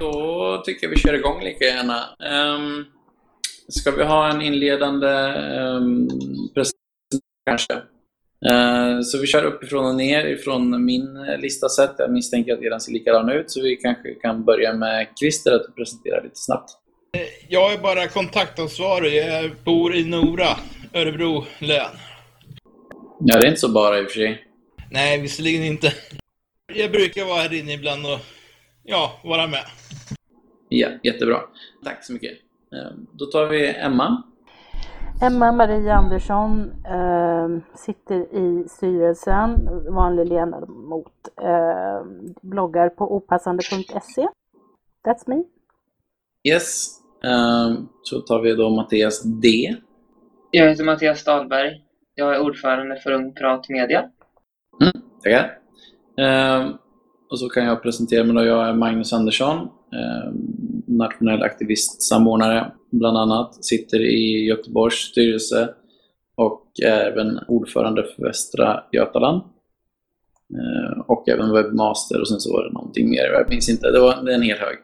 Då tycker jag vi kör igång lika gärna. Um, ska vi ha en inledande um, presentation kanske? Uh, så vi kör uppifrån och ner ifrån min lista sett. Jag misstänker att den ser likadan ut, så vi kanske kan börja med Christer att presentera lite snabbt. Jag är bara kontaktansvarig. Jag bor i Nora, Örebro län. Ja, det är inte så bara i och för sig. Nej, visserligen inte. Jag brukar vara här inne ibland och ja, vara med. Ja, jättebra. Tack så mycket. Eh, då tar vi Emma. Emma Maria Andersson eh, sitter i styrelsen, vanlig ledamot, eh, bloggar på opassande.se. That's me. Yes. Så tar vi då Mattias D. Jag heter Mattias Dahlberg. Jag är ordförande för Ung Prat Media. Mm, tackar. Och så kan jag presentera mig då. Jag är Magnus Andersson, eh, nationell aktivistsamordnare bland annat. Sitter i Göteborgs styrelse och är även ordförande för Västra Götaland. Eh, och även webbmaster och sen så var det någonting mer, jag minns inte. Det, var, en hel hög.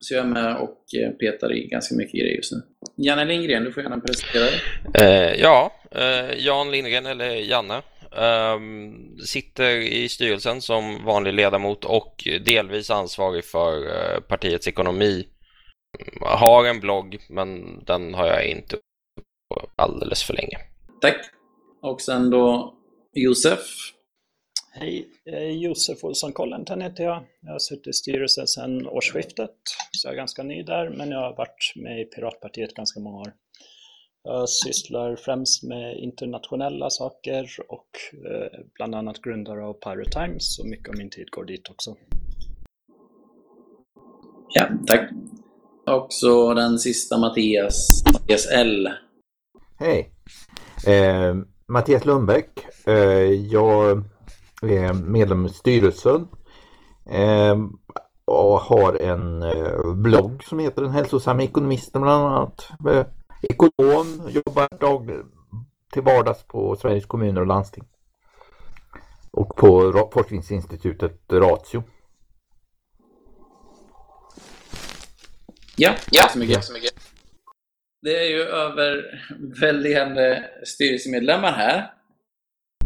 Så jag är med och eh, petar i ganska mycket grejer just nu. Janne Lindgren, du får gärna presentera dig. Eh, ja, eh, Jan Lindgren eller Janne. Um, sitter i styrelsen som vanlig ledamot och delvis ansvarig för uh, partiets ekonomi. Har en blogg, men den har jag inte på alldeles för länge. Tack. Och sen då Josef. Hej, Josef Olsson Kollenten heter jag. Jag har suttit i styrelsen sedan årsskiftet, så jag är ganska ny där, men jag har varit med i Piratpartiet ganska många år. Jag sysslar främst med internationella saker och eh, bland annat grundare av Pirate Times, så mycket av min tid går dit också. Ja, tack. Och så den sista Mattias, Mattias L. Hej! Eh, Mattias Lundbäck. Eh, jag är medlem i styrelsen eh, och har en eh, blogg som heter Den hälsosamma ekonomisten bland annat ekonom, jobbar dag till vardags på Sveriges kommuner och landsting. Och på forskningsinstitutet Ratio. Ja, tack så mycket. Ja. Det är ju överväldigande styrelsemedlemmar här.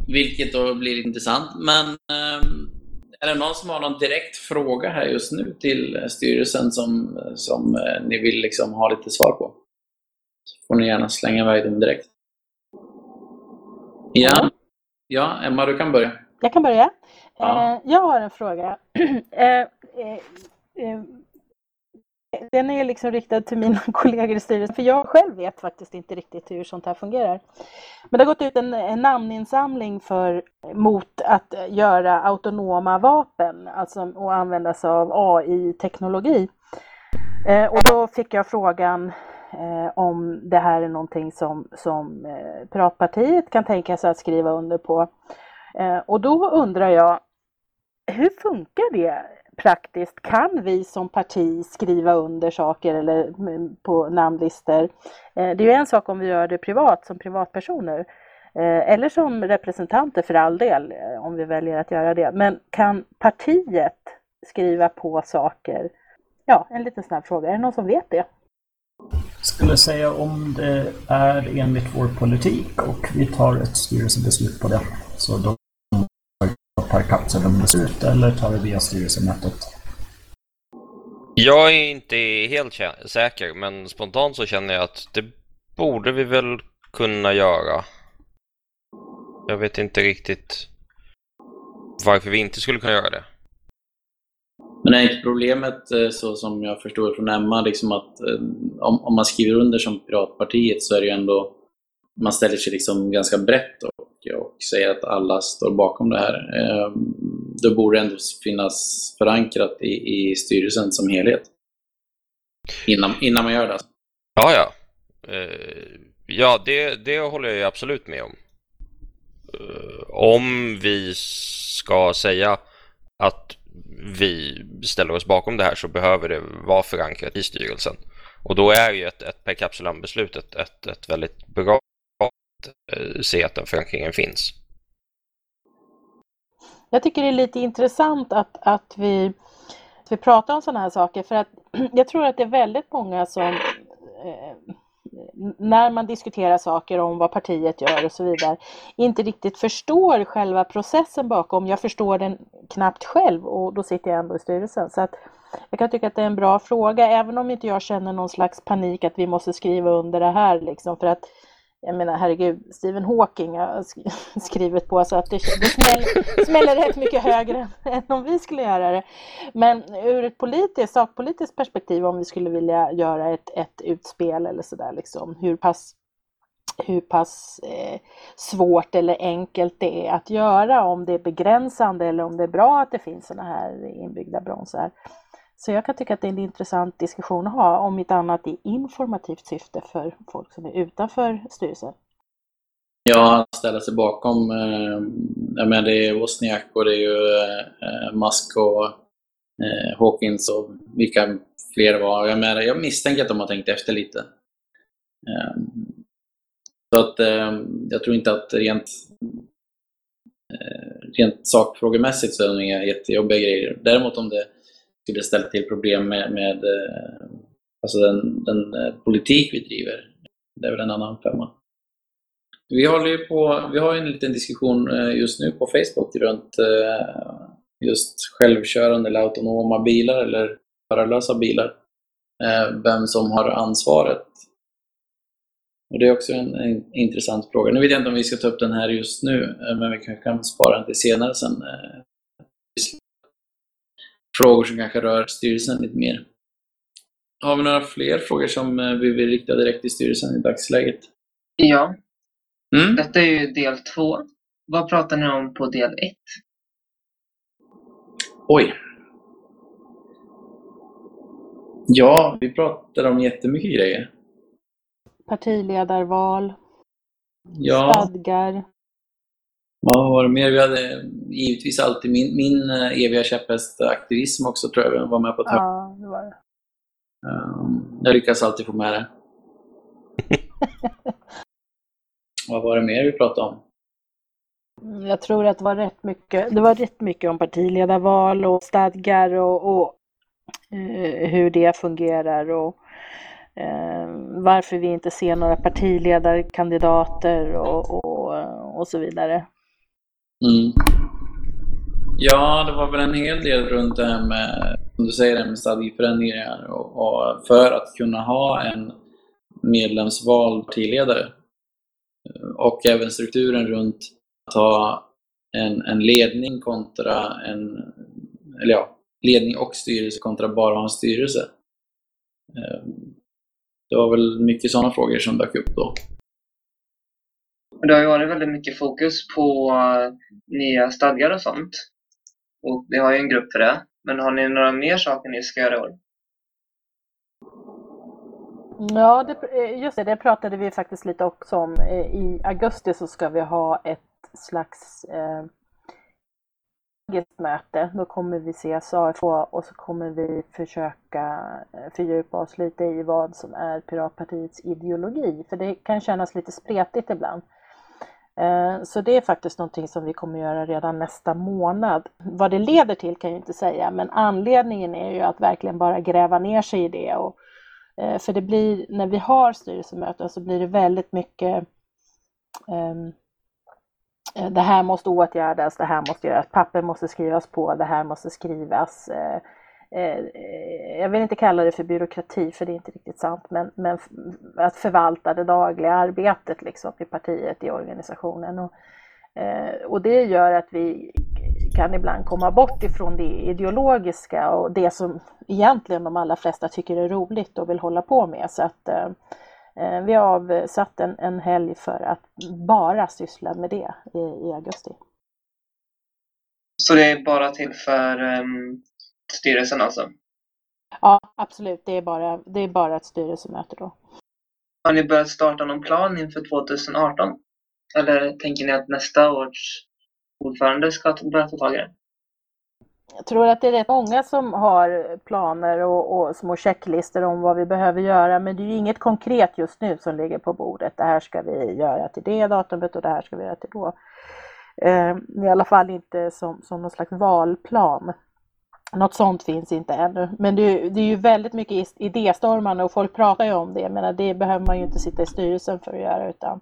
Vilket då blir intressant. Men ehm, är det någon som har någon direkt fråga här just nu till styrelsen som, som eh, ni vill liksom ha lite svar på? Får ni gärna slänga iväg dem direkt. Ja. ja, Emma, du kan börja. Jag kan börja. Ja. Eh, jag har en fråga. Eh, eh, den är liksom riktad till mina kollegor i styrelsen, för jag själv vet faktiskt inte riktigt hur sånt här fungerar. Men det har gått ut en, en namninsamling för, mot att göra autonoma vapen, alltså att använda sig av AI-teknologi. Och då fick jag frågan eh, om det här är någonting som, som eh, Piratpartiet kan tänka sig att skriva under på. Eh, och då undrar jag, hur funkar det praktiskt? Kan vi som parti skriva under saker eller mm, på namnlistor? Eh, det är ju en sak om vi gör det privat, som privatpersoner. Eh, eller som representanter för all del, eh, om vi väljer att göra det. Men kan partiet skriva på saker? Ja, en liten snabb fråga. Är det någon som vet det? Skulle säga om det är enligt vår politik och vi tar ett styrelsebeslut på det. Så då tar kapseln beslut eller tar det via styrelsemötet? Jag är inte helt säker, men spontant så känner jag att det borde vi väl kunna göra. Jag vet inte riktigt varför vi inte skulle kunna göra det. Men är inte problemet, eh, så som jag förstår från Emma, liksom att eh, om, om man skriver under som Piratpartiet så är det ju ändå, man ställer sig liksom ganska brett och, och säger att alla står bakom det här. Ehm, då borde det ändå finnas förankrat i, i styrelsen som helhet. Innan, innan man gör det. Ja, ja. Eh, ja, det, det håller jag absolut med om. Om vi ska säga att vi ställer oss bakom det här så behöver det vara förankrat i styrelsen. Och då är ju ett, ett per capsulam-beslut ett, ett, ett väldigt bra att se att den förankringen finns. Jag tycker det är lite intressant att, att vi vi pratar om sådana här saker för att jag tror att det är väldigt många som eh, när man diskuterar saker om vad partiet gör och så vidare, inte riktigt förstår själva processen bakom. Jag förstår den knappt själv och då sitter jag ändå i styrelsen. Så att jag kan tycka att det är en bra fråga, även om inte jag känner någon slags panik att vi måste skriva under det här liksom, för att jag menar herregud, Stephen Hawking har skrivit på så att det, det smäller, smäller rätt mycket högre än om vi skulle göra det. Men ur ett politiskt, sakpolitiskt perspektiv om vi skulle vilja göra ett, ett utspel eller sådär liksom, hur pass hur pass eh, svårt eller enkelt det är att göra, om det är begränsande eller om det är bra att det finns sådana här inbyggda bromsar. Så jag kan tycka att det är en intressant diskussion att ha, om inte annat i informativt syfte för folk som är utanför styrelsen. Ja, ställa sig bakom. Eh, jag menar, det är Wozniak och det är ju eh, Musk och eh, Hawkins och vilka fler det var. Jag, menar, jag misstänker att de har tänkt efter lite. Eh, så att eh, jag tror inte att rent, eh, rent sakfrågemässigt så är det inga jättejobbiga grejer. Däremot om det skulle ställa till problem med, med eh, alltså den, den eh, politik vi driver. Det är väl en annan femma. Vi, håller på, vi har en liten diskussion eh, just nu på Facebook runt just självkörande eller autonoma bilar eller förarlösa bilar. Vem som har ansvaret. Och Det är också en, en, intressant fråga. Nu vet jag inte om vi ska ta upp den här just nu, men vi kan, kan spara den till senare sen frågor som kanske rör styrelsen lite mer. Har vi några fler frågor som eh, vi vill rikta direkt till styrelsen i dagsläget? Ja. Mm? Detta är ju del två. Vad pratar ni om på del ett? Oj. Ja, vi pratar om jättemycket grejer. Partiledarval, ja. stadgar. Vad var det mer? Vi hade givetvis alltid min, min eh, eviga käpphäst aktivism också tror jag var med på. Ja, det var det. Um, jag lyckas alltid få med det. Vad var det mer vi pratade om? Jag tror att det var rätt mycket, det var rätt mycket om partiledarval och stadgar och, och uh, hur det fungerar och uh, varför vi inte ser några partiledarkandidater och, och, och så vidare. Mm. Ja, det var väl en hel del runt det här med, som du säger, med stadgeförändringar och, och för att kunna ha en medlemsvald partiledare. Och även strukturen runt att ha en, en ledning kontra en, eller ja, ledning och styrelse kontra bara ha en styrelse. Ehm, det var väl mycket sådana frågor som dök upp då. Det har ju varit väldigt mycket fokus på eh, nya stadgar och sånt. Och vi har ju en grupp för det. Men har ni några mer saker ni ska göra i år? Ja, det, eh, just det, det pratade vi faktiskt lite också om. I augusti så ska vi ha ett slags eh, möte. Då kommer vi se SAF och så kommer vi försöka eh, fördjupa oss lite i vad som är Piratpartiets ideologi. För det kan kännas lite spretigt ibland. Eh, så det är faktiskt någonting som vi kommer göra redan nästa månad. Vad det leder till kan jag inte säga, men anledningen är ju att verkligen bara gräva ner sig i det. Och, eh, för det blir, när vi har styrelsemöten så blir det väldigt mycket um, det här måste åtgärdas, det här måste göras, papper måste skrivas på, det här måste skrivas. Eh, eh, jag vill inte kalla det för byråkrati, för det är inte riktigt sant, men, men att förvalta det dagliga arbetet liksom i partiet, i organisationen. Och, eh, och det gör att vi kan ibland komma bort ifrån det ideologiska och det som egentligen de allra flesta tycker är roligt och vill hålla på med. Så att eh, eh vi har avsatt en, en helg för att bara syssla med det i, i augusti. Så det är bara till för um, styrelsen alltså? Ja, absolut. Det är bara, det är bara ett styrelsemöte då. Har ni börjat starta någon plan inför 2018? Eller tänker ni att nästa års ordförande ska börja ta tag i det? Jag tror att det är rätt många som har planer och, och små checklistor om vad vi behöver göra, men det är ju inget konkret just nu som ligger på bordet. Det här ska vi göra till det datumet och det här ska vi göra till då. Eh, I alla fall inte som, som någon slags valplan. Något sånt finns inte ännu. Men det, det är ju väldigt mycket idéstormande och folk pratar ju om det. Men det behöver man ju inte sitta i styrelsen för att göra utan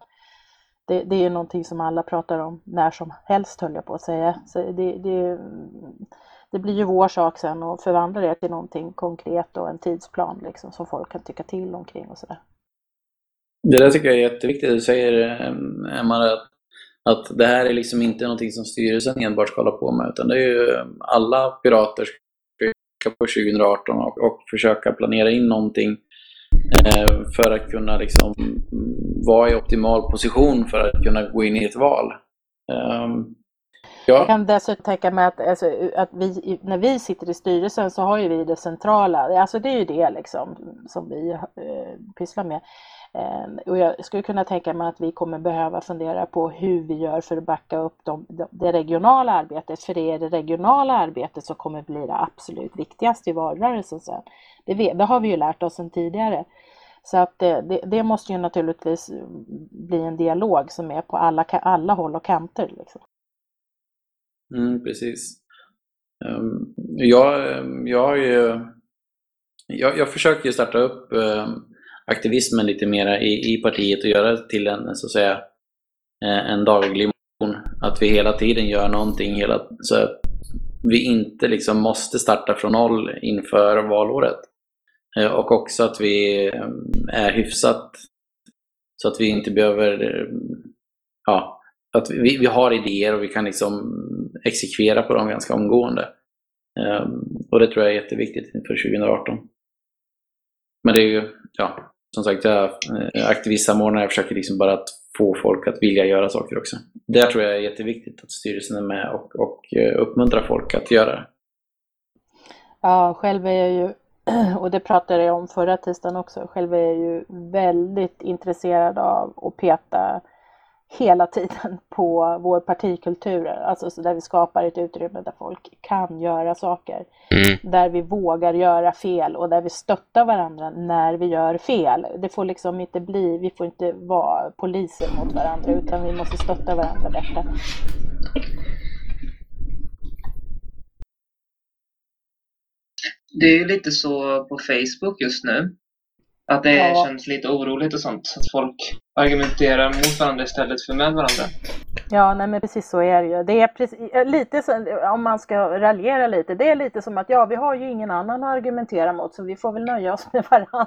det, det är någonting som alla pratar om när som helst höll jag på att säga. Så det, det, det blir ju vår sak sen att förvandla det till någonting konkret och en tidsplan liksom, som folk kan tycka till omkring och sådär. Det där tycker jag är jätteviktigt. Du säger, eh, Emma, att, att det här är liksom inte någonting som styrelsen enbart ska hålla på med, utan det är ju um, alla pirater ska på 2018 och, och försöka planera in någonting eh, för att kunna liksom mm, vara i optimal position för att kunna gå in i ett val. Um, jag kan dessutom tänka mig att, alltså, att vi, när vi sitter i styrelsen så har ju vi det centrala, alltså det är ju det liksom som vi eh, pysslar med. Eh, och jag skulle kunna tänka mig att vi kommer behöva fundera på hur vi gör för att backa upp de, det regionala arbetet, för det är det regionala arbetet som kommer bli det absolut viktigaste i valrörelsen sen. Det, vet, det har vi ju lärt oss sedan tidigare. Så att det, det, det, måste ju naturligtvis bli en dialog som är på alla, alla håll och kanter. Liksom. Mm, precis. Ehm, jag, ehm, jag har ju... Jag, jag försöker starta upp ehm, aktivismen lite mera i, i partiet och göra det till en, så att säga, eh, en daglig motion. Att vi hela tiden gör någonting, hela, så att vi inte liksom måste starta från noll inför valåret. Eh, och också att vi är hyfsat så att vi inte behöver ja, att vi, vi har idéer och vi kan liksom exekvera på dem ganska omgående. Um, och det tror jag är jätteviktigt inför 2018. Men det är ju, ja, som sagt, jag eh, aktivistsamordnare jag försöker liksom bara att få folk att vilja göra saker också. Det tror jag är jätteviktigt att styrelsen är med och, och eh, uppmuntrar folk att göra det. Ja, själv är jag ju, och det pratade jag om förra tisdagen också, själv är jag ju väldigt intresserad av att peta hela tiden på vår partikultur, alltså så där vi skapar ett utrymme där folk kan göra saker. Mm. Där vi vågar göra fel och där vi stöttar varandra när vi gör fel. Det får liksom inte bli, vi får inte vara poliser mot varandra utan vi måste stötta varandra bättre. Det är ju lite så på Facebook just nu. Att det ja. känns lite oroligt och sånt. Att folk argumenterar mot varandra istället för med varandra. Ja, nej men precis så är det ju. Det är precis, lite så, om man ska raljera lite, det är lite som att ja, vi har ju ingen annan att argumentera mot så vi får väl nöja oss med varandra.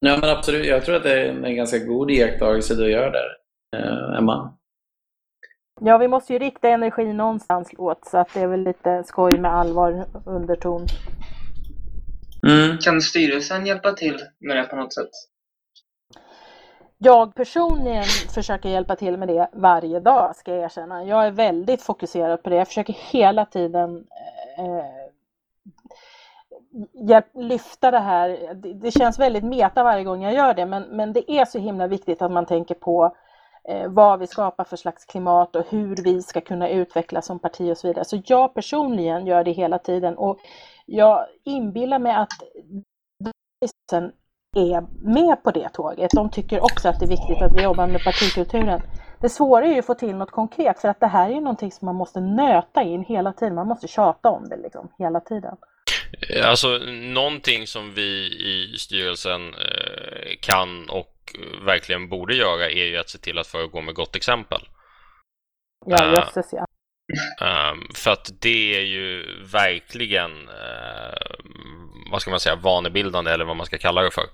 ja men absolut, jag tror att det är en ganska god iakttagelse du gör där, eh, Emma. Ja, vi måste ju rikta energi någonstans åt så att det är väl lite skoj med allvar underton. Mm. Kan styrelsen hjälpa till med det på något sätt? Jag personligen försöker hjälpa till med det varje dag, ska jag erkänna. Jag är väldigt fokuserad på det. Jag försöker hela tiden eh, lyfta det här. Det, det, känns väldigt meta varje gång jag gör det, men, men det är så himla viktigt att man tänker på eh, Eh, vad vi skapar för slags klimat och hur vi ska kunna utvecklas som parti och så vidare. Så jag personligen gör det hela tiden och jag inbillar mig att sen är med på det tåget. De tycker också att det är viktigt att vi jobbar med partikulturen. Det svåra är ju att få till något konkret för att det här är ju någonting som man måste nöta in hela tiden. Man måste tjata om det liksom hela tiden. Alltså någonting som vi i styrelsen eh, kan och verkligen borde göra är ju att se till att föregå med gott exempel. Ja, eh, jösses ja. Um, för att det är ju verkligen, uh, vad ska man säga, vanebildande eller vad man ska kalla det för.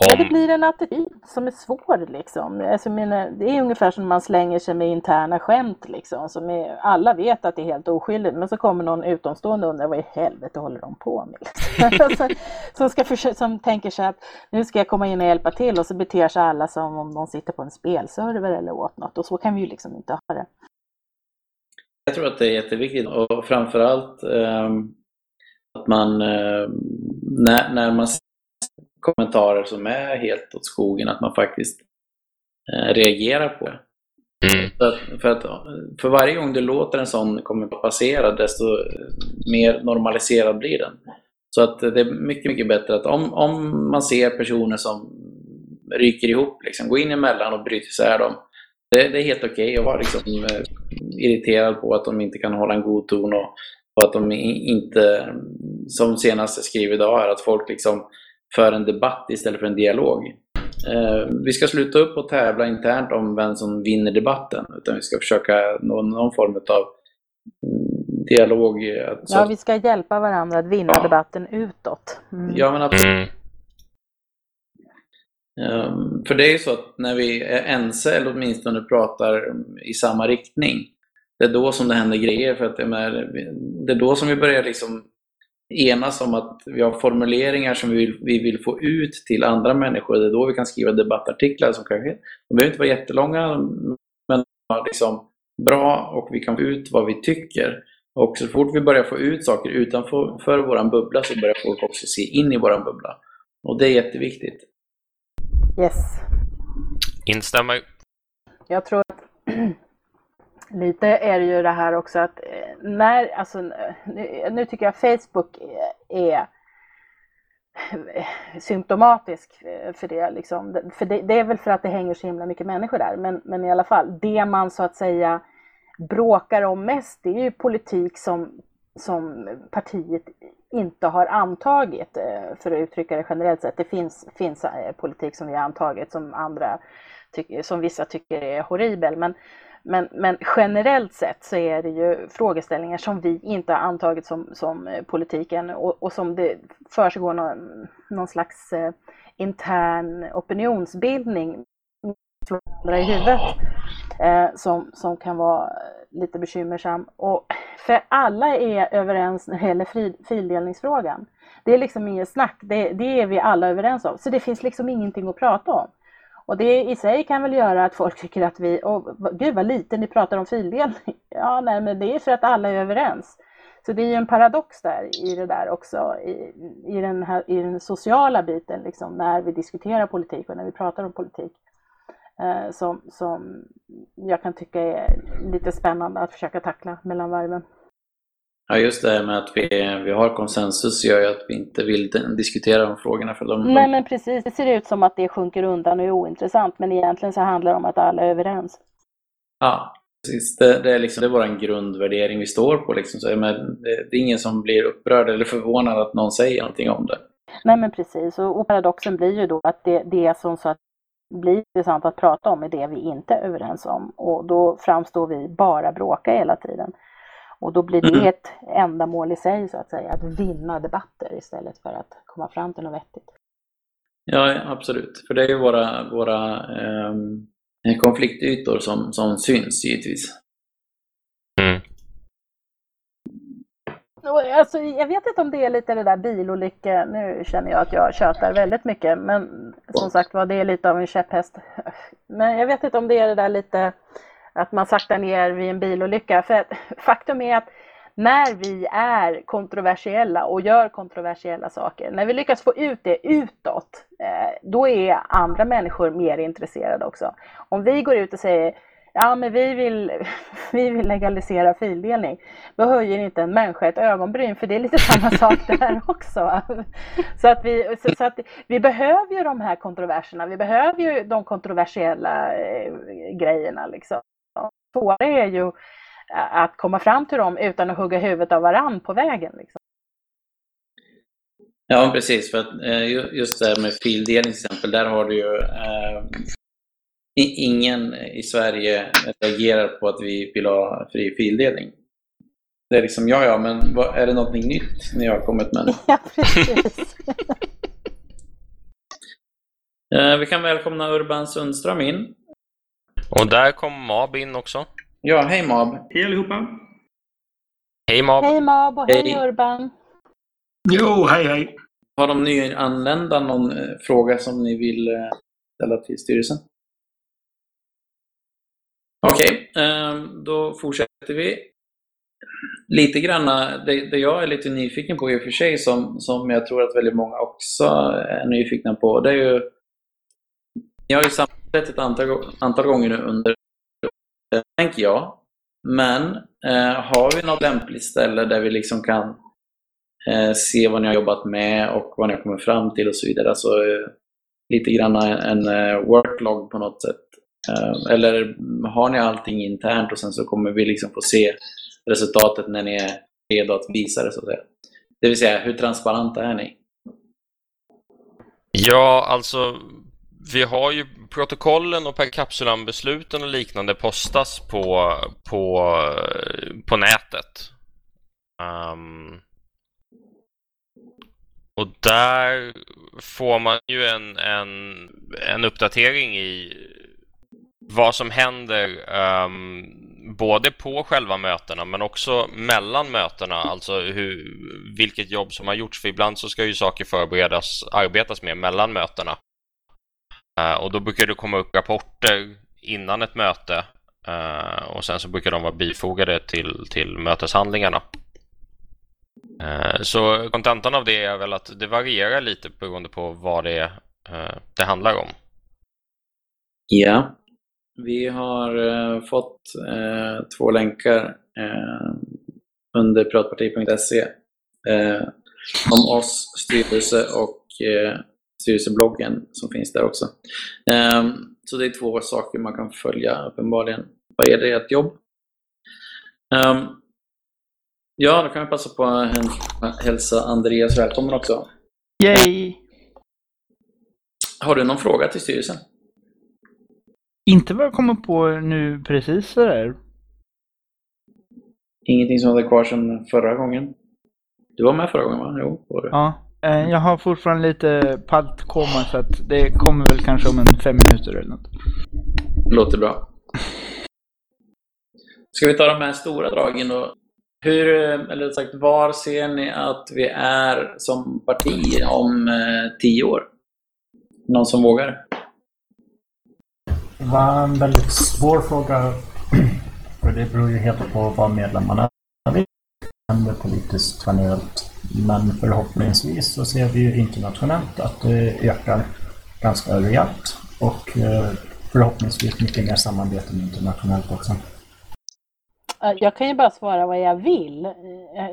Om... Ja, det blir en attityd som är svår liksom. Alltså, menar, det är ungefär som man slänger sig med interna skämt liksom. Som är, alla vet att det är helt oskyldigt men så kommer någon utomstående och undrar vad i helvete håller de på med? som, som, ska försöka, som tänker sig att nu ska jag komma in och hjälpa till och så beter sig alla som om de sitter på en spelserver eller åt något och så kan vi ju liksom inte ha det. Jag tror att det är jätteviktigt och framförallt eh, att man eh, när, när man kommentarer som är helt åt skogen, att man faktiskt eh, reagerar på det. Mm. För, att, för, att, för varje gång du låter en sån kommentar passera, desto mer normaliserad blir den. Så att det är mycket, mycket bättre att om, om man ser personer som ryker ihop, liksom, gå in emellan och bryt isär dem det, det är helt okej okay att vara liksom, eh, irriterad på att de inte kan hålla en god ton och, och att de inte, som senast skrev idag, är att folk liksom för en debatt istället för en dialog. Eh, vi ska sluta upp och tävla internt om vem som vinner debatten, utan vi ska försöka nå någon form av mm, dialog. Ja, vi ska hjälpa varandra att vinna ja. debatten utåt. Mm. Ja, men absolut. Mm. Um, för det är ju så att när vi är ense, eller åtminstone pratar i samma riktning, det är då som det händer grejer. För att det, är, det är då som vi börjar liksom enas om att vi har formuleringar som vi vill, vi vill få ut till andra människor. Det är då vi kan skriva debattartiklar som kanske, de behöver inte vara jättelånga, men liksom bra och vi kan få ut vad vi tycker. Och så fort vi börjar få ut saker utanför för vår bubbla så börjar folk också se in i vår bubbla. Och det är jätteviktigt. Yes. Instämmer. Jag tror lite är det ju det här också att eh, när, alltså nu, nu tycker jag Facebook är symptomatisk för det. Liksom. För det, det, är väl för att det hänger så himla mycket människor där. Men, men i alla fall, det man så att säga bråkar om mest, det är ju politik som, som partiet inte har antagit, eh, för att uttrycka det generellt sett. Det finns, finns eh, politik som vi har antagit som andra som vissa tycker är horribel. Men, men, men, generellt sett så är det ju frågeställningar som vi inte har antagit som, som eh, politiken och, och som det försiggår någon, någon slags eh, intern opinionsbildning i huvudet eh, som, som kan vara lite bekymmersam. Och för alla är överens när det gäller fri, fildelningsfrågan. Det är liksom inget snack, det, det är vi alla överens om. Så det finns liksom ingenting att prata om. Och det i sig kan väl göra att folk tycker att vi, oh, gud vad lite ni pratar om fildelning. Ja, nej, men det är för att alla är överens. Så det är ju en paradox där i det där också, i, i, den, här, i den sociala biten, liksom, när vi diskuterar politik och när vi pratar om politik. Eh, som, som jag kan tycka är lite spännande att försöka tackla mellan varven. Ja, just det här med att vi, vi har konsensus gör ju att vi inte vill diskutera de frågorna. För de, Nej, men precis. Det ser ut som att det sjunker undan och är ointressant, men egentligen så handlar det om att alla är överens. Ja, precis. Det, det är, liksom, det är vår grundvärdering vi står på. Liksom. Så, men det, det är ingen som blir upprörd eller förvånad att någon säger någonting om det. Nej, men precis. Och, och paradoxen blir ju då att det, det som så att blir intressant att prata om är det vi inte är överens om. Och då framstår vi bara bråka hela tiden. Och då blir det mm. ett ändamål i sig, så att säga, att vinna debatter istället för att komma fram till något vettigt. Ja, absolut. För det är ju våra, våra eh, konfliktytor som, som syns, givetvis. Mm. Alltså, jag vet inte om det är lite det där bilolycka, nu känner jag att jag tjötar väldigt mycket, men som sagt var, det är lite av en käpphäst. Men jag vet inte om det är det där lite att man saktar ner vid en bilolycka. För faktum är att när vi är kontroversiella och gör kontroversiella saker, när vi lyckas få ut det utåt, eh, då är andra människor mer intresserade också. Om vi går ut och säger ja men vi vill, vi vill legalisera fildelning, då höjer inte en människa ett ögonbryn, för det är lite samma sak där också. Så att, vi, så, så, att vi behöver ju de här kontroverserna, vi behöver ju de kontroversiella eh, grejerna. Liksom svåra är ju att komma fram till dem utan att hugga huvudet av varann på vägen. Liksom. Ja, precis. För att, eh, just det här med fildelning till exempel, där har du ju eh, ingen i Sverige reagerar på att vi vill ha fri fildelning. Det är liksom, ja ja, men vad, är det någonting nytt ni har kommit med? Ja, precis. eh, vi kan välkomna Urban Sundström in. Och där kom Mab in också. Ja, hej Mab. Hej allihopa. Hej Mab. Hej Mab och hej, hej. Urban. Jo, hej hej. Har de nyanlända någon eh, fråga som ni vill eh, ställa till styrelsen? Okej, okay, ehm, då fortsätter vi. Lite granna, det, det, jag är lite nyfiken på i och för sig, som, som jag tror att väldigt många också är nyfikna på, det är ju... Ni har ju sett ett antal, antal gånger nu under eh, tänker jag. Men eh, har vi något lämpligt ställe där vi liksom kan eh, se vad ni har jobbat med och vad ni har kommit fram till och så vidare. Alltså, eh, lite grann en, en eh, worklog på något sätt. Eh, eller har ni allting internt och sen så kommer vi liksom få se resultatet när ni är redo att visa det så att säga? Det vill säga, hur transparenta är ni? Ja, alltså vi har ju protokollen och per kapsulan-besluten och liknande postas på, på, på nätet. Um, och där får man ju en, en, en uppdatering i vad som händer um, både på själva mötena men också mellan mötena, alltså hur, vilket jobb som har gjorts. För ibland så ska ju saker förberedas, arbetas med mellan mötena. Eh, och då brukar det komma upp rapporter innan ett möte eh, och sen så brukar de vara bifogade till, till möteshandlingarna. Eh, så kontentan av det är väl att det varierar lite beroende på vad det det handlar om. Ja, vi har fått två länkar under pratparti.se om oss, styrelse och styrelsebloggen som finns där också. Eh, så det är två saker man kan följa uppenbarligen vad gäller ert jobb. ja, då kan vi passa på att hälsa Andreas välkommen också. Yay! Har du någon fråga till styrelsen? Inte vad jag kommer på nu precis sådär. Ingenting som hade kvar sedan förra gången? Du var med förra gången va? Jo, var det. Ja. Eh, jag har fortfarande lite paltkoma så att det kommer väl kanske om en fem minuter eller något. Låter bra. Ska vi ta de här stora dragen då? Hur, eller sagt, var ser ni att vi är som parti om eh, tio år? Någon som vågar? Det var en väldigt svår fråga. För det beror ju helt på vad medlemmarna vill. politiskt generellt. Men förhoppningsvis så ser vi ju internationellt att det ökar ganska rejält. Och eh, förhoppningsvis mycket mer samarbete internationellt också. Jag kan ju bara svara vad jag vill.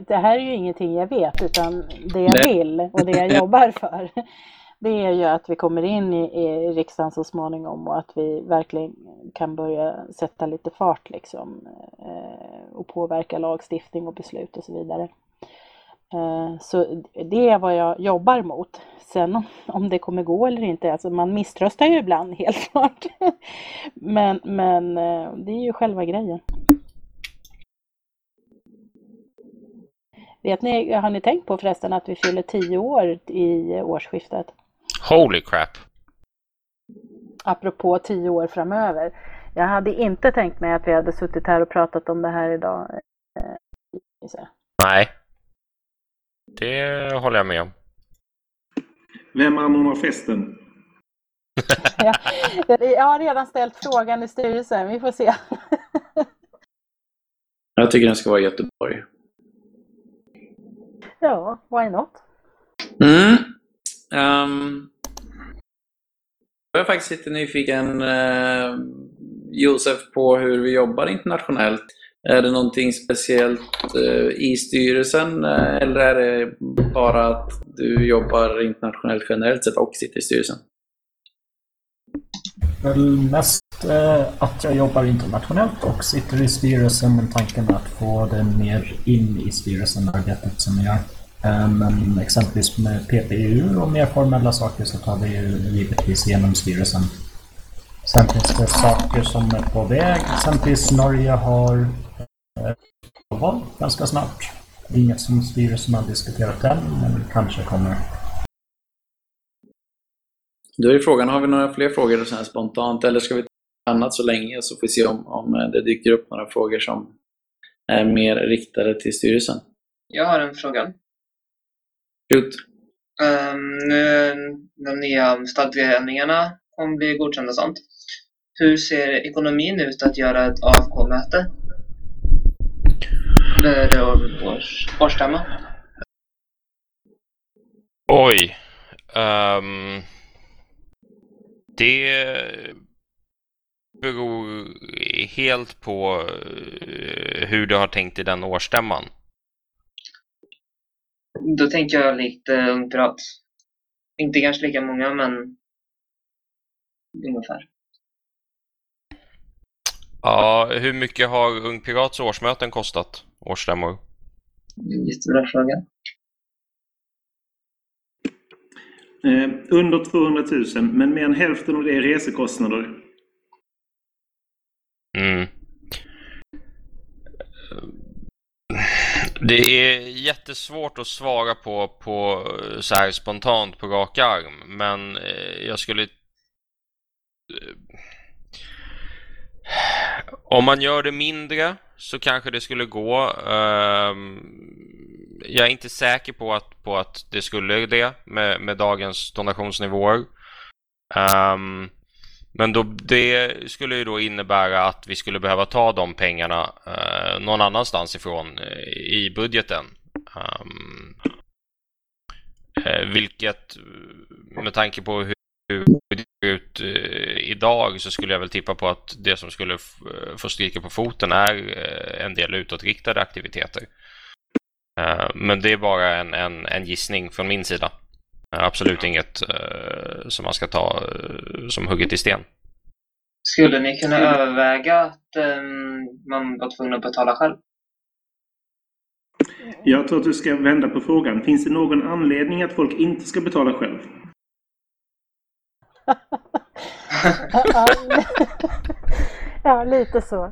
Det här är ju ingenting jag vet, utan det jag vill och det jag jobbar för det är ju att vi kommer in i, i riksdagen så småningom och att vi verkligen kan börja sätta lite fart liksom eh, och påverka lagstiftning och beslut och så vidare. Eh, så det är vad jag jobbar mot. Sen om det kommer gå eller inte, alltså man misströstar ju ibland helt klart. men, men eh, det är ju själva grejen. Vet ni, har ni tänkt på förresten att vi fyller tio år i årsskiftet? Holy crap! Apropå tio år framöver. Jag hade inte tänkt mig att vi hade suttit här och pratat om det här idag. Eh, Nej. Det håller jag med om. Vem anordnar festen? ja, jag har redan ställt frågan i styrelsen. Vi får se. jag tycker den ska vara i Göteborg. Ja, why not? Mm. Um, jag är faktiskt lite nyfiken, uh, Josef, på hur vi jobbar internationellt. Är det någonting speciellt eh, i styrelsen eh, eller är det bara att du jobbar internationellt generellt sett och sitter i styrelsen? Väl mest eh, att jag jobbar internationellt och sitter i styrelsen med tanken att få det mer in i styrelsen, arbetet som jag gör. Men exempelvis med PPU och mer formella saker så tar vi ju givetvis genom styrelsen. Sen finns det saker som är på väg. Exempelvis Norge har val ganska snart. Inget som styrelsen har diskuterat än, men kanske kommer. Då är frågan, har vi några fler frågor så här spontant eller ska vi ta annat så länge så får vi se om, om det dyker upp några frågor som är mer riktade till styrelsen? Jag har en fråga. Shoot. Um, nu, de nya stadgeändringarna kommer bli godkända och sånt. Hur ser ekonomin ut att göra ett AFK-möte? Det års, årsstämma. Oj. Um, det beror helt på eh, hur du har tänkt i den årsstämman. Då tänker jag lite Ung Pirat. Inte kanske lika många, men ungefär. Ja, hur mycket har Ung Pirats årsmöten kostat? Årsstämmor? Jättebra fråga. Eh, under 200 000, men mer än hälften av det är resekostnader. Mm. Det är jättesvårt att svara på, på så här spontant på rak arm, men eh, jag skulle... Eh, om man gör det mindre så kanske det skulle gå. Ehm, jag är inte säker på att, på att det skulle det med, med dagens donationsnivåer. Um, men då, det skulle ju då innebära att vi skulle behöva ta de pengarna uh, någon annanstans ifrån uh, i budgeten. Um, uh, vilket med tanke på hur hur ut idag så skulle jag väl tippa på att det som skulle få stryka på foten är en del utåtriktade aktiviteter. Men det är bara en, en, en gissning från min sida. Absolut inget som man ska ta som hugget i sten. Skulle ni kunna överväga att um, man var tvungen att betala själv? Jag tror att du ska vända på frågan. Finns det någon anledning att folk inte ska betala själv? Ja, lite så.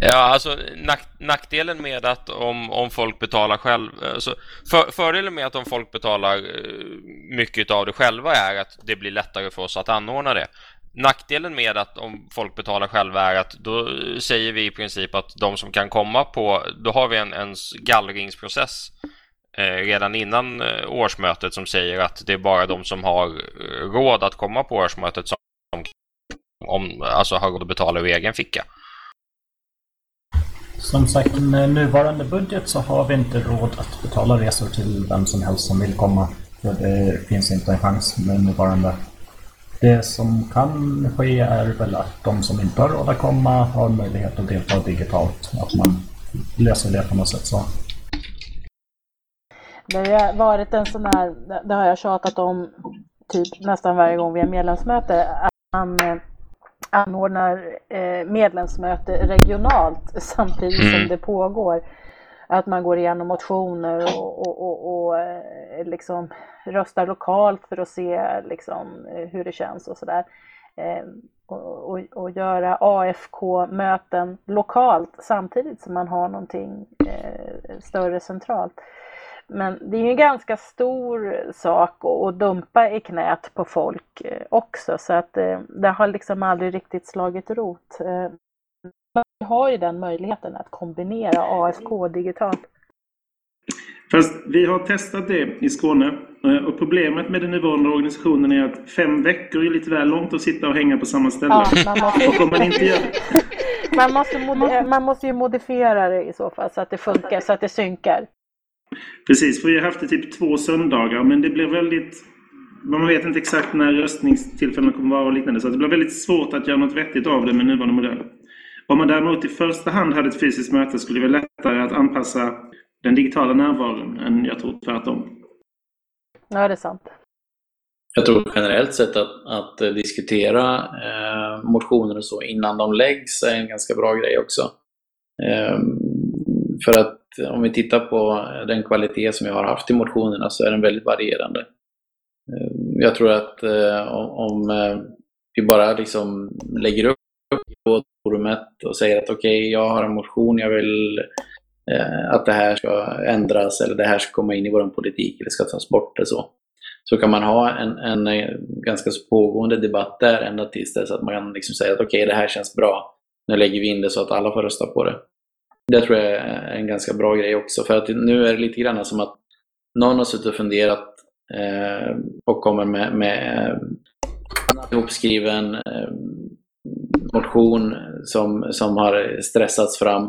Ja, alltså nack, nackdelen med att om, om folk betalar själv... Alltså, för, fördelen med att om folk betalar eh, mycket av det själva är att det blir lättare för oss att anordna det. Nackdelen med att om folk betalar själva är att då eh, säger vi i princip att de som kan komma på... Då har vi en, en gallringsprocess Eh, redan innan eh, årsmötet som säger att det är bara de som har eh, råd att komma på årsmötet som om, alltså har råd att betala ur egen ficka. Som sagt, med nuvarande budget så har vi inte råd att betala resor till vem som helst som vill komma. För det finns inte en chans med nuvarande. Det som kan ske är väl att de som inte har råd att komma har möjlighet att delta digitalt. Att man löser det på något sätt så. Det har varit en sån här, det har jag tjatat om typ nästan varje gång vi har medlemsmöte, att man anordnar eh, medlemsmöte regionalt samtidigt mm. som det pågår. Att man går igenom motioner och, och, och, och eh, liksom röstar lokalt för att se liksom, eh, hur det känns och sådär. Och, och, och, göra AFK-möten lokalt samtidigt som man har någonting större centralt. Men det är ju en ganska stor sak att dumpa i knät på folk eh, också så att eh, det har liksom aldrig riktigt slagit rot. Eh, man har ju den möjligheten att kombinera AFK digitalt. Fast vi har testat det i Skåne och problemet med den nuvarande organisationen är att fem veckor är lite väl långt att sitta och hänga på samma ställe. Ja, man måste... och om man inte gör man måste, man måste ju modifiera det i så fall så att det funkar, så att det synkar. Precis, för vi har haft det typ två söndagar men det blir väldigt... Man vet inte exakt när röstningstillfällena kommer vara och liknande så det blir väldigt svårt att göra något vettigt av det med nuvarande modell. Om man däremot i första hand hade ett fysiskt möte skulle det vara lättare att anpassa den digitala närvaron än jag tror tvärtom. Ja, det är sant. Jag tror generellt sett att, att diskutera eh, motioner och så innan de läggs är en ganska bra grej också. Eh, för att om vi tittar på den kvalitet som jag har haft i motionerna så är den väldigt varierande. Eh, jag tror att eh, om eh, vi bara liksom lägger upp forumet och säger att okej, okay, jag har en motion, jag vill att det här ska ändras eller det här ska komma in i vår politik eller ska tas bort eller så. Så kan man ha en, en ganska pågående debatt där ända tills dess att man kan liksom säga att okej, okay, det här känns bra. Nu lägger vi in det så att alla får rösta på det. Det tror jag är en ganska bra grej också. För att nu är det lite grann som att någon har suttit och funderat eh, och kommer med, med en ihopskriven eh, motion som, som har stressats fram.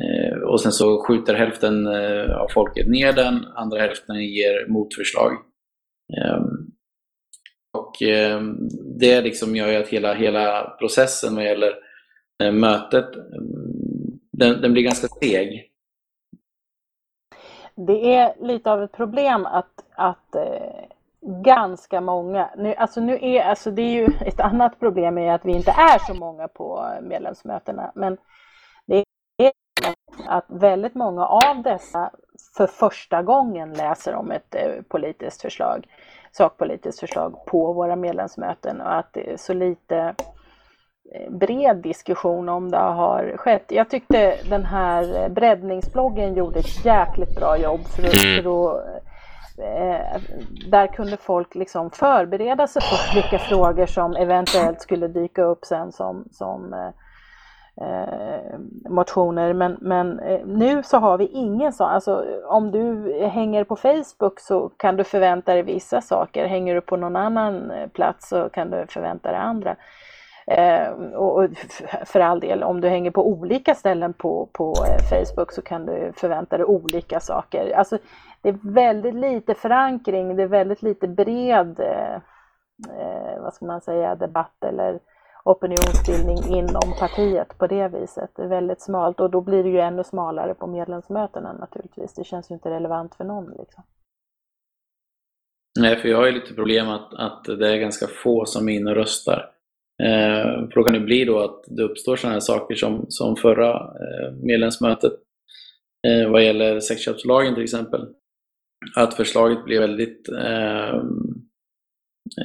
Eh, och sen så skjuter hälften eh, av folket ner den, andra hälften ger motförslag. Eh, och eh, det liksom gör ju att hela, hela processen vad gäller eh, mötet den, den blir ganska seg. Det är lite av ett problem att, att, eh, ganska många. Nu, alltså nu är, alltså det är ju ett annat problem är att vi inte är så många på medlemsmötena. Men det är att väldigt många av dessa för första gången läser om ett eh, politiskt förslag, sakpolitiskt förslag på våra medlemsmöten och att det är så lite bred diskussion om det har skett. Jag tyckte den här breddningsbloggen gjorde ett jäkligt bra jobb för att, för att eh, där kunde folk liksom förbereda sig på vilka frågor som eventuellt skulle dyka upp sen som, som eh, eh, motioner. Men, men eh, nu så har vi ingen sån. Alltså, om du hänger på Facebook så kan du förvänta dig vissa saker. Hänger du på någon annan eh, plats så kan du förvänta dig andra. Eh, och, för all del, om du hänger på olika ställen på, på eh, Facebook så kan du förvänta dig olika saker. Alltså, det är väldigt lite förankring, det är väldigt lite bred eh, eh, vad ska man säga, debatt eller opinionsbildning inom partiet på det viset. Det är väldigt smalt och då blir det ju ännu smalare på medlemsmötena naturligtvis. Det känns ju inte relevant för någon. Liksom. Nej, för jag har ju lite problem att, att det är ganska få som är inne och röstar. Eh, frågan nu blir då att det uppstår sådana här saker som, som förra eh, medlemsmötet eh, vad gäller sexköpslagen till exempel. Att förslaget blir väldigt, eh,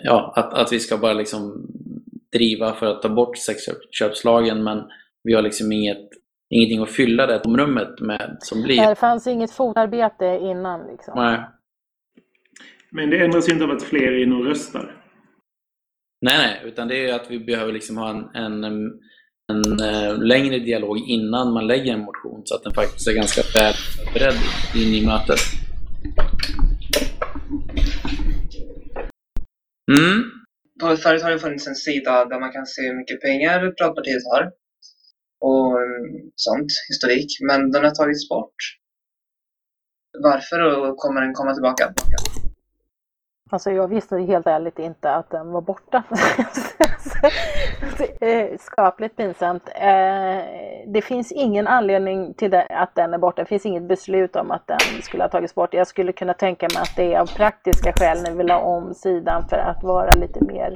ja, att, att vi ska bara liksom driva för att ta bort sexköpslagen men vi har liksom inget, ingenting att fylla det tomrummet med som blir. Det fanns inget fotarbete innan liksom. Nej. Men det ändras inte av att fler är inne och röstar. Nej, nej, utan det är att vi behöver liksom ha en, en, en, en eh, längre dialog innan man lägger en motion så att den faktiskt är ganska väl beredd in i mötet. Mm. På, förut har det funnits en sida där man kan se hur mycket pengar Piratpartiet har. Och sånt, historik. Men den har tagits bort. Varför och kommer den komma tillbaka? Alltså jag visste helt ärligt inte att den var borta. Skapligt pinsamt. Eh, det finns ingen anledning till att den är borta. Det finns inget beslut om att den skulle ha tagits bort. Jag skulle kunna tänka mig att det är av praktiska skäl när vi ha om sidan för att vara lite mer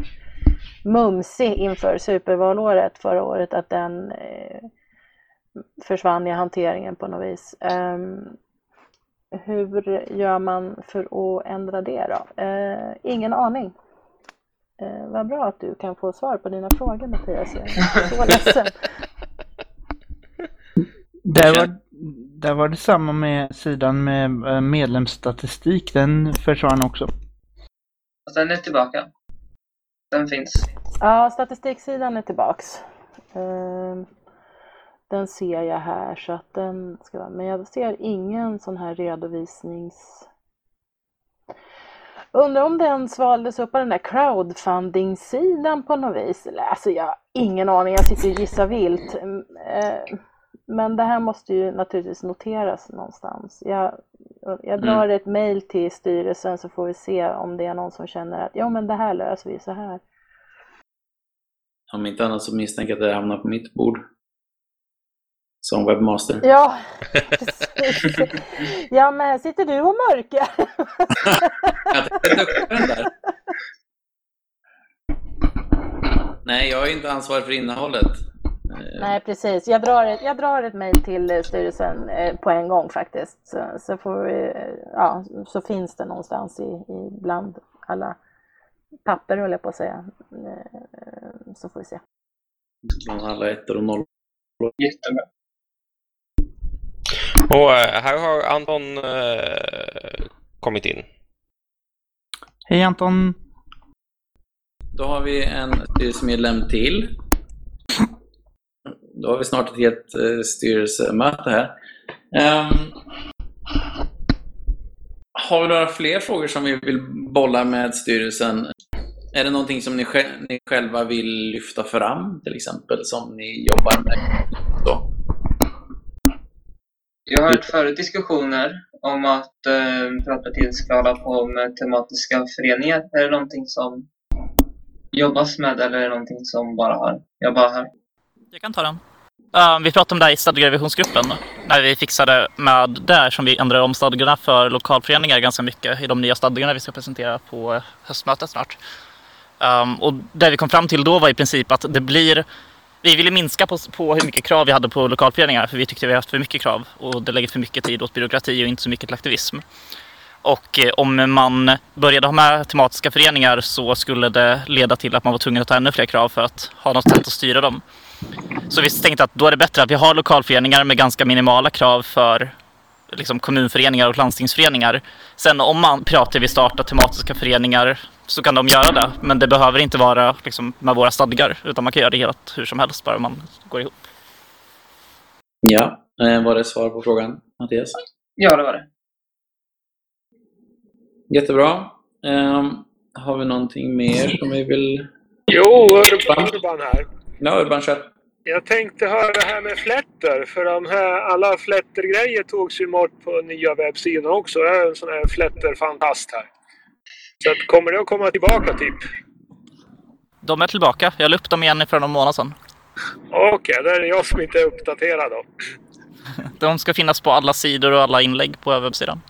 mumsig inför supervalåret förra året, att den eh, försvann i hanteringen på något vis. Ehm, hur gör man för att ändra det då? Eh, ingen aning. Eh, vad bra att du kan få svar på dina frågor Mattias. Jag är så ledsen. Där var, där var det samma med sidan med medlemsstatistik. Den försvann också. Den är tillbaka. Den finns. Ja, statistiksidan är tillbaks. Eh, den ser jag här så att den ska vara, men jag ser ingen sån här redovisnings... Undrar om den svaldes upp av den där crowdfunding-sidan på något vis. Alltså jag har ingen aning, jag sitter och gissar vilt. Men det här måste ju naturligtvis noteras någonstans. Jag, jag drar mm. ett mail till styrelsen så får vi se om det är någon som känner att ja men det här löser vi så här. Om inte annat så misstänker jag att det hamnar på mitt bord som webbmaster. Ja, precis. Ja, men här sitter du och mörkar. jag. Nej, jag är inte ansvarig för innehållet. Nej, precis. Jag drar ett, jag drar ett mejl till styrelsen eh, på en gång faktiskt. Så, så, får vi, ja, så finns det någonstans i, i bland alla papper, höll jag på att säga. Eh, så får vi se. Bland alla ettor och nollor. Jättebra. Och eh, här har Anton eh, kommit in. Hej Anton! Då har vi en styrelsemedlem till. Då har vi snart ett helt eh, styrelsemöte här. Um, har vi några fler frågor som vi vill bolla med styrelsen? Är det någonting som ni, ni själva vill lyfta fram till exempel som ni jobbar med? Jag har hört förut diskussioner om att eh, Piratpartiet ska hålla på med tematiska föreningar. Är det någonting som jobbas med eller är det någonting som bara har, jag bara hör? Jag kan ta den. Uh, vi pratade om det här i stadgerevisionsgruppen när vi fixade med där som vi ändrade om stadgarna för lokalföreningar ganska mycket i de nya stadgarna vi ska presentera på höstmötet snart. Um, och det vi kom fram till då var i princip att det blir vi ville minska på, på hur mycket krav vi hade på lokalföreningar för vi tyckte vi haft för mycket krav och det lägger för mycket tid åt byråkrati och inte så mycket till aktivism. Och eh, om man började ha med tematiska föreningar så skulle det leda till att man var tvungen att ta ännu fler krav för att ha något sätt att styra dem. Så vi tänkte att då är det bättre att vi har lokalföreningar med ganska minimala krav för liksom, kommunföreningar och landstingsföreningar. Sen om man pirater vill starta tematiska föreningar så kan de göra det. Men det behöver inte vara liksom, med våra stadgar utan man kan göra det helt hur som helst bara man går ihop. Ja, eh, var det svar på frågan Mattias? Ja, det var det. Jättebra. Um, har vi någonting mer som vi vill... Jo, Urban, Urban här. Ja, Urban kör. Jag tänkte höra det här med flätter, för de här, alla flättergrejer togs ju bort på nya webbsidan också. Jag är en sån här flätterfantast här. Så att, kommer det att komma tillbaka typ? De är tillbaka. Jag la upp dem igen för någon månad sedan. Okej, okay, det är jag som inte är uppdaterad då. De ska finnas på alla sidor och alla inlägg på webbsidan.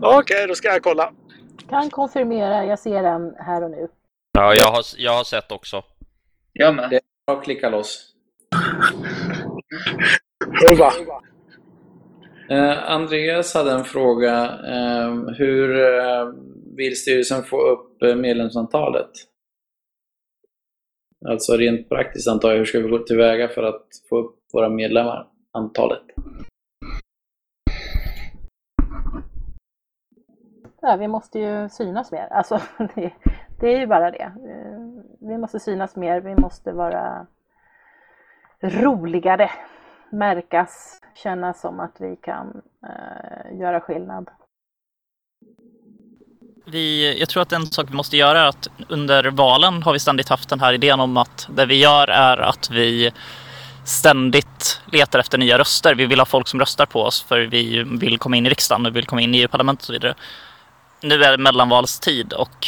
Okej, okay, då ska jag kolla. Kan konfirmera, jag ser den här och nu. Ja, jag har, jag har sett också. Jag med. Det är bra att klicka loss. Hurra! Eh, Andreas hade en fråga. Eh, hur eh, vill styrelsen få upp eh, medlemsantalet? Alltså rent praktiskt antar jag, hur ska vi gå tillväga för att få upp våra medlemmar, antalet? Ja, vi måste ju synas mer. Alltså, det, det är ju bara det. Eh, vi måste synas mer, vi måste vara roligare, märkas, kännas som att vi kan eh, göra skillnad. Vi, jag tror att en sak vi måste göra är att under valen har vi ständigt haft den här idén om att det vi gör är att vi ständigt letar efter nya röster. Vi vill ha folk som röstar på oss för vi vill komma in i riksdagen och vill komma in i EU-parlamentet och så vidare. Nu är det mellanvalstid och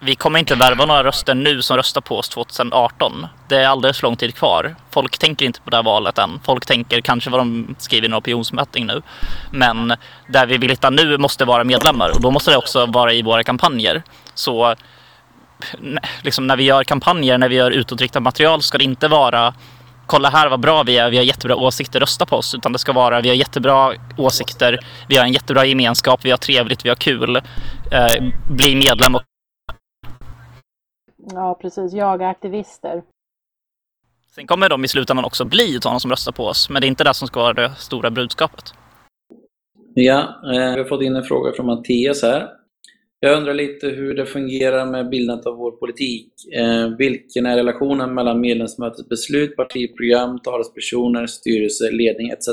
vi kommer inte värva några röster nu som röstar på oss 2018. Det är alldeles för lång tid kvar. Folk tänker inte på det här valet än. Folk tänker kanske vad de skriver i en opinionsmätning nu. Men där vi vill hitta nu måste vara medlemmar och då måste det också vara i våra kampanjer. Så liksom när vi gör kampanjer, när vi gör utåtriktat material ska det inte vara kolla här vad bra vi är, vi har jättebra åsikter, rösta på oss. Utan det ska vara, vi har jättebra åsikter, vi har en jättebra gemenskap, vi har trevligt, vi har kul. Eh, bli medlem och Ja, precis. Jaga aktivister. Sen kommer de i slutändan också bli sådana som röstar på oss, men det är inte det som ska vara det stora budskapet. Ja, eh, vi har fått in en fråga från Mattias här. Jag undrar lite hur det fungerar med bildandet av vår politik. Eh, vilken är relationen mellan medlemsmötets beslut, partiprogram, talespersoner, styrelse, ledning etc.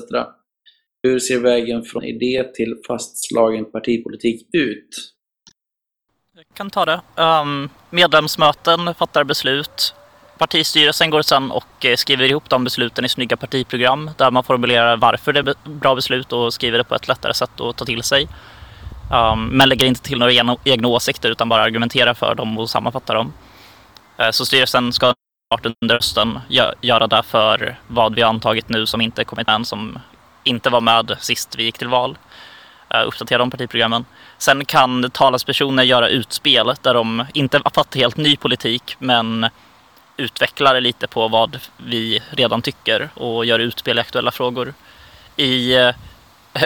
Hur ser vägen från idé till fastslagen partipolitik ut? Kan ta det. Um, medlemsmöten fattar beslut. Partistyrelsen går sen och eh, skriver ihop de besluten i snygga partiprogram där man formulerar varför det är bra beslut och skriver det på ett lättare sätt att ta till sig. Um, men lägger inte till några egna åsikter utan bara argumenterar för dem och sammanfattar dem. Uh, så styrelsen ska under hösten göra det för vad vi har antagit nu som inte kommit med än, som inte var med sist vi gick till val. Eh, uppdatera de partiprogrammen. Sen kan talespersoner göra utspel där de inte fattar helt ny politik men utvecklar lite på vad vi redan tycker och gör utspel i aktuella frågor. I eh,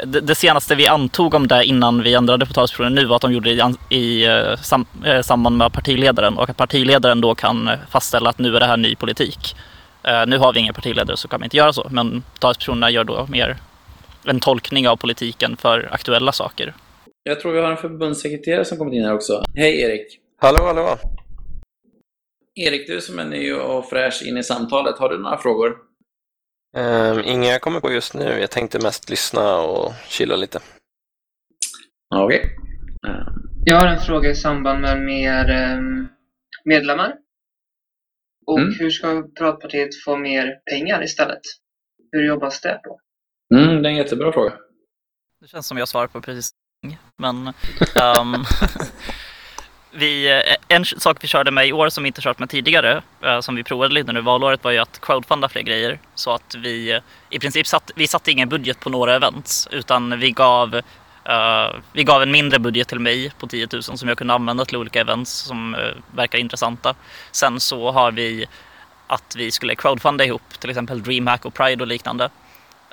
det senaste vi antog om det innan vi ändrade på talespersonen nu var att de gjorde det i, i eh, sam, samband med partiledaren och att partiledaren då kan fastställa att nu är det här ny politik. Nu har vi ingen partiledare så kan vi inte göra så, men talespersonerna gör då mer en tolkning av politiken för aktuella saker. Jag tror vi har en förbundssekreterare som kommit in här också. Hej Erik! Hallå, hallå! Erik, du som är ny och fräsch in i samtalet, har du några frågor? Um, inga jag kommer på just nu. Jag tänkte mest lyssna och chilla lite. Okej. Okay. Jag har en fråga i samband med mer um, medlemmar. Och mm. hur ska Piratpartiet få mer pengar istället? Hur jobbas det på? Mm, det är en jättebra fråga. Det känns som jag svarar på precis men um, vi, eh, en sak vi körde med i år som vi inte kört med tidigare, eh, som vi provade lite nu valåret, var ju att crowdfunda fler grejer. Så att vi eh, i princip satt, vi satte ingen budget på några events, utan vi gav, uh, vi gav en mindre budget till mig på 10 000 som jag kunde använda till olika events som uh, verkar intressanta. Sen så har vi att vi skulle crowdfunda ihop till exempel DreamHack och Pride och liknande.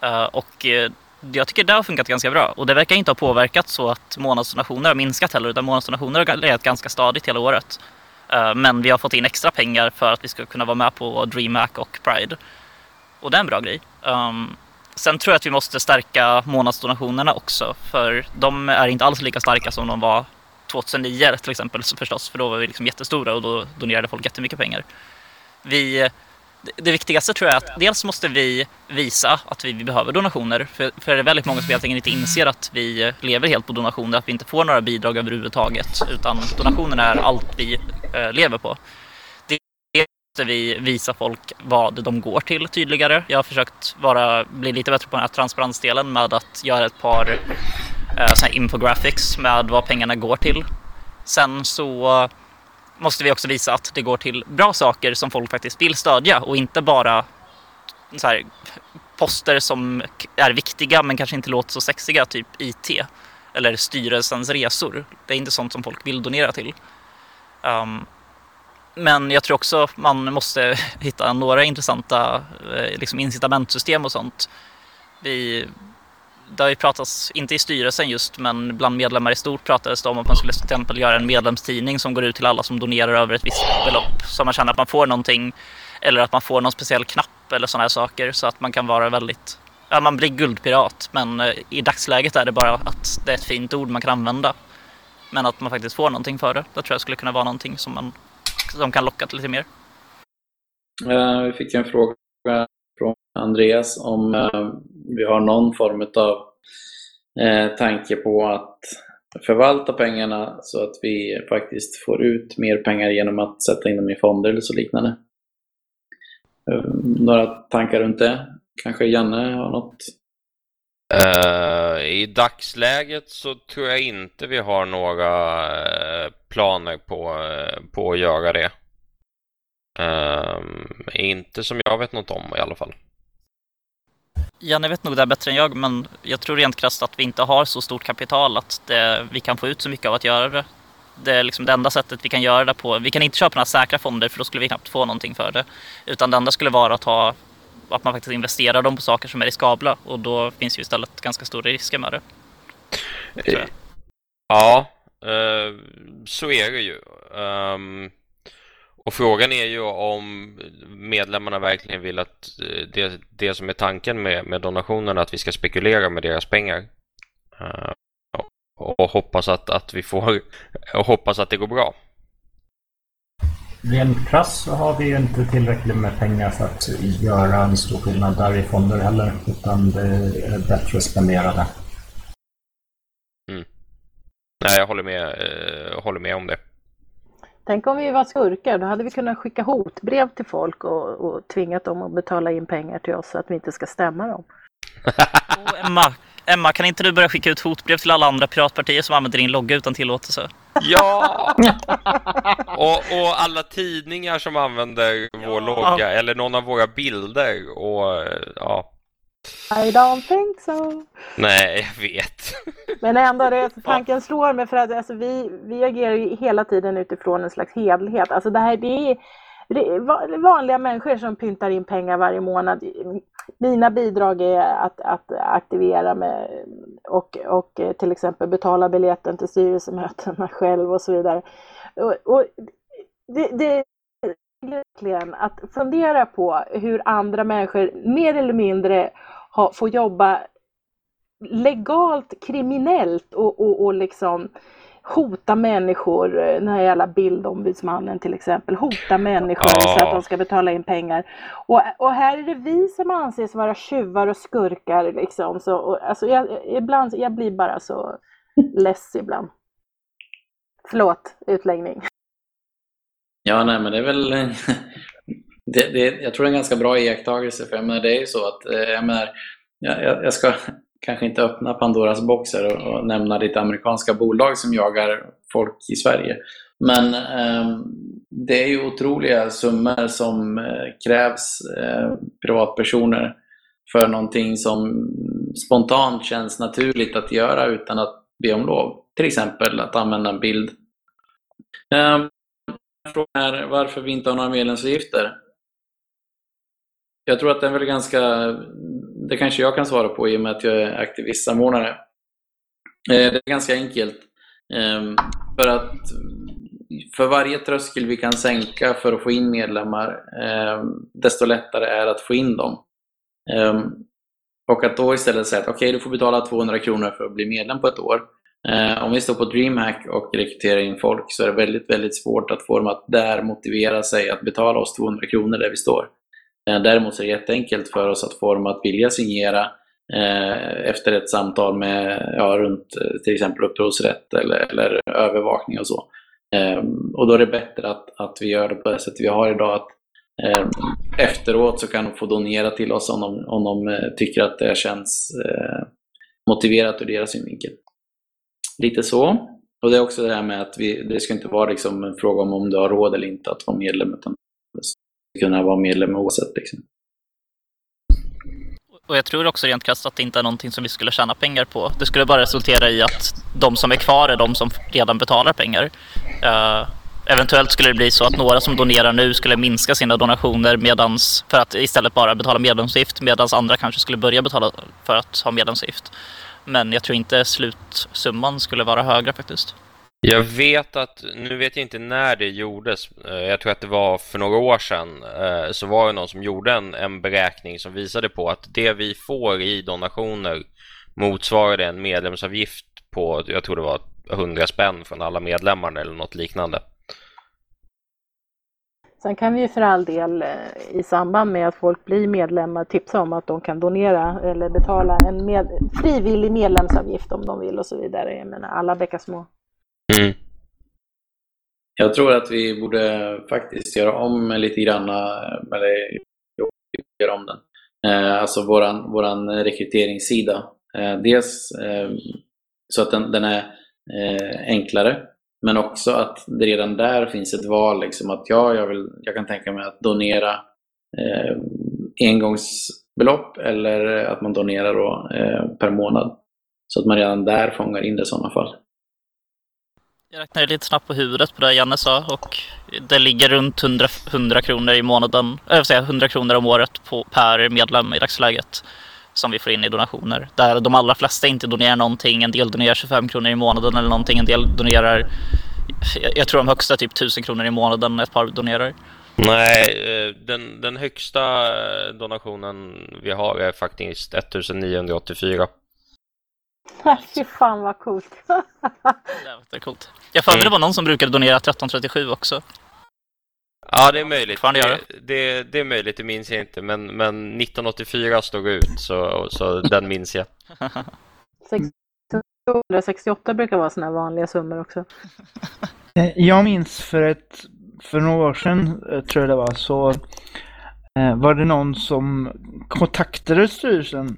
Eh, och eh, jag tycker det har funkat ganska bra och det verkar inte ha påverkat så att månadsdonationer har minskat heller utan månadsdonationer har legat ganska stadigt hela året. Eh, men vi har fått in extra pengar för att vi ska kunna vara med på DreamHack och Pride. Och det är en bra grej. Ehm, sen tror jag att vi måste stärka månadsdonationerna också för de är inte alls lika starka som de var 2009 till exempel förstås för då var vi liksom jättestora och då donerade folk jättemycket pengar. Vi det viktigaste tror jag är att dels måste vi visa att vi, behöver donationer. För, för det är väldigt många som helt enkelt inte inser att vi lever helt på donationer, att vi inte får några bidrag överhuvudtaget. Utan donationerna är allt vi eh, lever på. Det måste vi visa folk vad de går till tydligare. Jag har försökt vara, bli lite bättre på den här transparensdelen med att göra ett par eh, infographics med vad pengarna går till. Sen så måste vi också visa att det går till bra saker som folk faktiskt vill stödja och inte bara så här, poster som är viktiga men kanske inte låter så sexiga, typ IT eller styrelsens resor. Det är inte sånt som folk vill donera till. Um, men jag tror också man måste hitta några intressanta eh, liksom incitamentsystem och sånt. Vi det har ju pratats, inte i styrelsen just, men bland medlemmar i stort pratades det om att man skulle till exempel göra en medlemstidning som går ut till alla som donerar över ett visst belopp. Så man känner att man får någonting, eller att man får någon speciell knapp eller sådana här saker. Så att man kan vara väldigt, ja man blir guldpirat. Men eh, i dagsläget är det bara att det är ett fint ord man kan använda. Men att man faktiskt får någonting för det. Det tror jag skulle kunna vara någonting som, man, som kan locka till lite mer. Eh, vi fick en fråga från Andreas om eh, vi har någon form av eh, tanke på att förvalta pengarna så att vi faktiskt får ut mer pengar genom att sätta in dem i fonder eller så liknande. Eh, några tankar runt det? Kanske Janne har något? Uh, I dagsläget så tror jag inte vi har några uh, planer på, uh, på att göra det inte som jag vet något om i alla fall. Janne vet nog det bättre än jag, men jag tror rent krasst att vi inte har så stort kapital att det, vi kan få ut så mycket av att göra det. Det är liksom det enda sättet vi kan göra det på. Vi kan inte köpa några säkra fonder för då skulle vi knappt få någonting för det. Utan det enda skulle vara att, ha, att man faktiskt investerar dem på saker som är riskabla och då finns ju istället ganska stora risker med det. Ja, eh, så är det ju. Ehm, och frågan är ju om medlemmarna verkligen vill att eh, det, det som är tanken med, med donationerna, att vi ska spekulera med deras pengar. Uh, och hoppas att, att vi får, och hoppas att det går bra. Rent krasst så har vi ju inte tillräckligt med pengar för att göra en stor skillnad där i fonder heller, utan det är bättre spenderade. Mm. Nej, jag håller med, eh, håller med om det. Tänk om vi var skurkar, då hade vi kunnat skicka hotbrev till folk och, och tvingat dem att betala in pengar till oss så att vi inte ska stämma dem. och Emma, Emma, kan inte du börja skicka ut hotbrev till alla andra piratpartier som använder din logga utan tillåtelse? Ja! och, och alla tidningar som använder vår logga eller någon av våra bilder och ja. I don't think so. Nej, jag vet. Men ändå, det, tanken slår mig för att alltså, vi, vi agerar ju hela tiden utifrån en slags hedlighet. Alltså det här, det är, det är vanliga människor som pyntar in pengar varje månad. Mina bidrag är att, att aktivera mig och, och till exempel betala biljetten till styrelsemötena själv och så vidare. Och, och det, det verkligen att fundera på hur andra människor mer eller mindre ha, få jobba legalt kriminellt och, och, och liksom hota människor, den här jävla bildombudsmannen till exempel, hota människor oh. så att de ska betala in pengar. Och, och här är det vi som anses vara tjuvar och skurkar liksom. Så, och, alltså jag, ibland, jag blir bara så less ibland. Förlåt, utläggning. Ja, nej men det är väl det, det, jag tror det är en ganska bra iakttagelse, för jag menar, det är ju så att eh, jag, menar, jag, jag ska kanske inte öppna Pandoras boxer och, och nämna ditt amerikanska bolag som jagar folk i Sverige. Men eh, det är ju otroliga summor som eh, krävs eh, privatpersoner för någonting som spontant känns naturligt att göra utan att be om lov. Till exempel att använda en bild. Eh, frågan är varför vi inte har några medlemsavgifter. Jag tror att det är väl ganska, det kanske jag kan svara på i och med att jag är aktivistsamordnare. Eh, det är ganska enkelt. Ehm, för att för varje tröskel vi kan sänka för att få in medlemmar, ehm, desto lättare är det att få in dem. Ehm, och att då istället säga att okej, okay, du får betala 200 kronor för att bli medlem på ett år. Eh, om vi står på DreamHack och rekryterar in folk så är det väldigt, väldigt svårt att få dem att där motivera sig att betala oss 200 kronor där vi står. Eh, däremot så är det jätteenkelt för oss att få dem att vilja signera eh, efter ett samtal med, ja, runt eh, till exempel upphovsrätt eller, eller övervakning och så. Och då är det bättre att, att vi gör det på det sättet vi har idag. Att, efteråt så kan de få donera till oss om de, om de tycker att det känns motiverat ur deras synvinkel. Lite så. Och det är också det här med att vi, det ska inte vara liksom en fråga om om du har råd eller inte att vara medlem, utan kunna vara medlem oavsett. Liksom. Och jag tror också rent krasst att det inte är någonting som vi skulle tjäna pengar på. Det skulle bara resultera i att de som är kvar är de som redan betalar pengar. Uh, eventuellt skulle det bli så att några som donerar nu skulle minska sina donationer medans, för att istället bara betala medlemsavgift medan andra kanske skulle börja betala för att ha medlemsavgift. Men jag tror inte slutsumman skulle vara högre faktiskt. Jag vet att, nu vet jag inte när det gjordes, eh, jag tror att det var för några år sedan, eh, så var det någon som gjorde en, en beräkning som visade på att det vi får i donationer motsvarade en medlemsavgift på, jag tror det var 100 spänn från alla medlemmarna eller något liknande. Sen kan vi ju för all del eh, i samband med att folk blir medlemmar tipsa om att de kan donera eller betala en med, frivillig medlemsavgift om de vill och så vidare. Jag menar alla bäckar små. Mm. Jag tror att vi borde faktiskt göra om lite grann, eller göra om den. Eh, alltså våran, våran rekryteringssida. Eh, dels eh, så att den, den är eh, enklare, men också att det redan där finns ett val. Liksom, att ja, jag, vill, jag kan tänka mig att donera eh, engångsbelopp eller att man donerar då, eh, per månad. Så att man redan där fångar in det i sådana fall. Jag räknade lite snabbt på huvudet på det Janne sa och det ligger runt 100, 100 kronor i månaden, eller säga 100 kronor om året på, per medlem i dagsläget som vi får in i donationer. Där de allra flesta inte donerar någonting, en del donerar 25 kronor i månaden eller någonting, en del donerar, jag tror de högsta typ 1000 kronor i månaden, ett par donerar. Nej, eh, den, den högsta donationen vi har är faktiskt 1984. Fy fan vad coolt. det är coolt. Jag för mig det var någon som brukade donera 1337 också. Ja, det är möjligt. Det, det, det, är möjligt, det minns jag inte. Men, men 1984 stod ut, så, så den minns jag. 668 brukar vara sådana vanliga summor också. Eh, jag minns för ett för några år sedan, eh, tror jag det var, så eh, var det någon som kontaktade styrelsen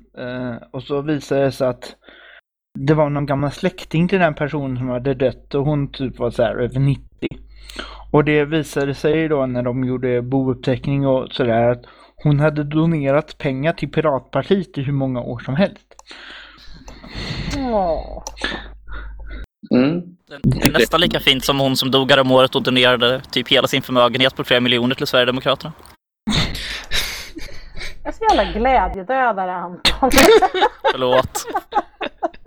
och så visade det sig att det var någon gammal släkting till den personen som hade dött och hon typ var så här över 90. Och det visade sig då när de gjorde bouppteckning och sådär att hon hade donerat pengar till Piratpartiet i hur många år som helst. Mm. Det är nästan lika fint som hon som dog om året och donerade typ hela sin förmögenhet på flera miljoner till Sverigedemokraterna. Jag är så jävla glädjedödare Anton. Förlåt.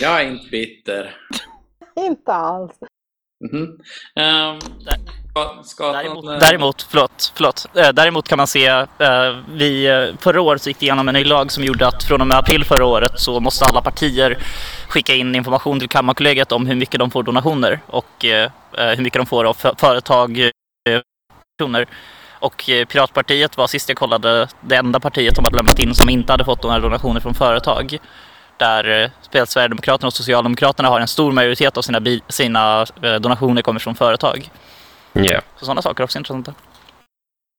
Jag är inte bitter. inte alls. Mm -hmm. um, däremot, däremot, förlåt, förlåt. Eh, däremot kan man se, uh, vi, uh, förra året gick det igenom en ny lag som gjorde att från och med april förra året så måste alla partier skicka in information till Kammarkollegiet om hur mycket de får donationer och hur mycket de får av företag. Och Piratpartiet var sist jag kollade det enda partiet som hade lämnat in som inte hade fått några donationer från företag där eh, Sverigedemokraterna och Socialdemokraterna har en stor majoritet av sina, sina eh, donationer kommer från företag. Yeah. Så sådana saker är också intressanta.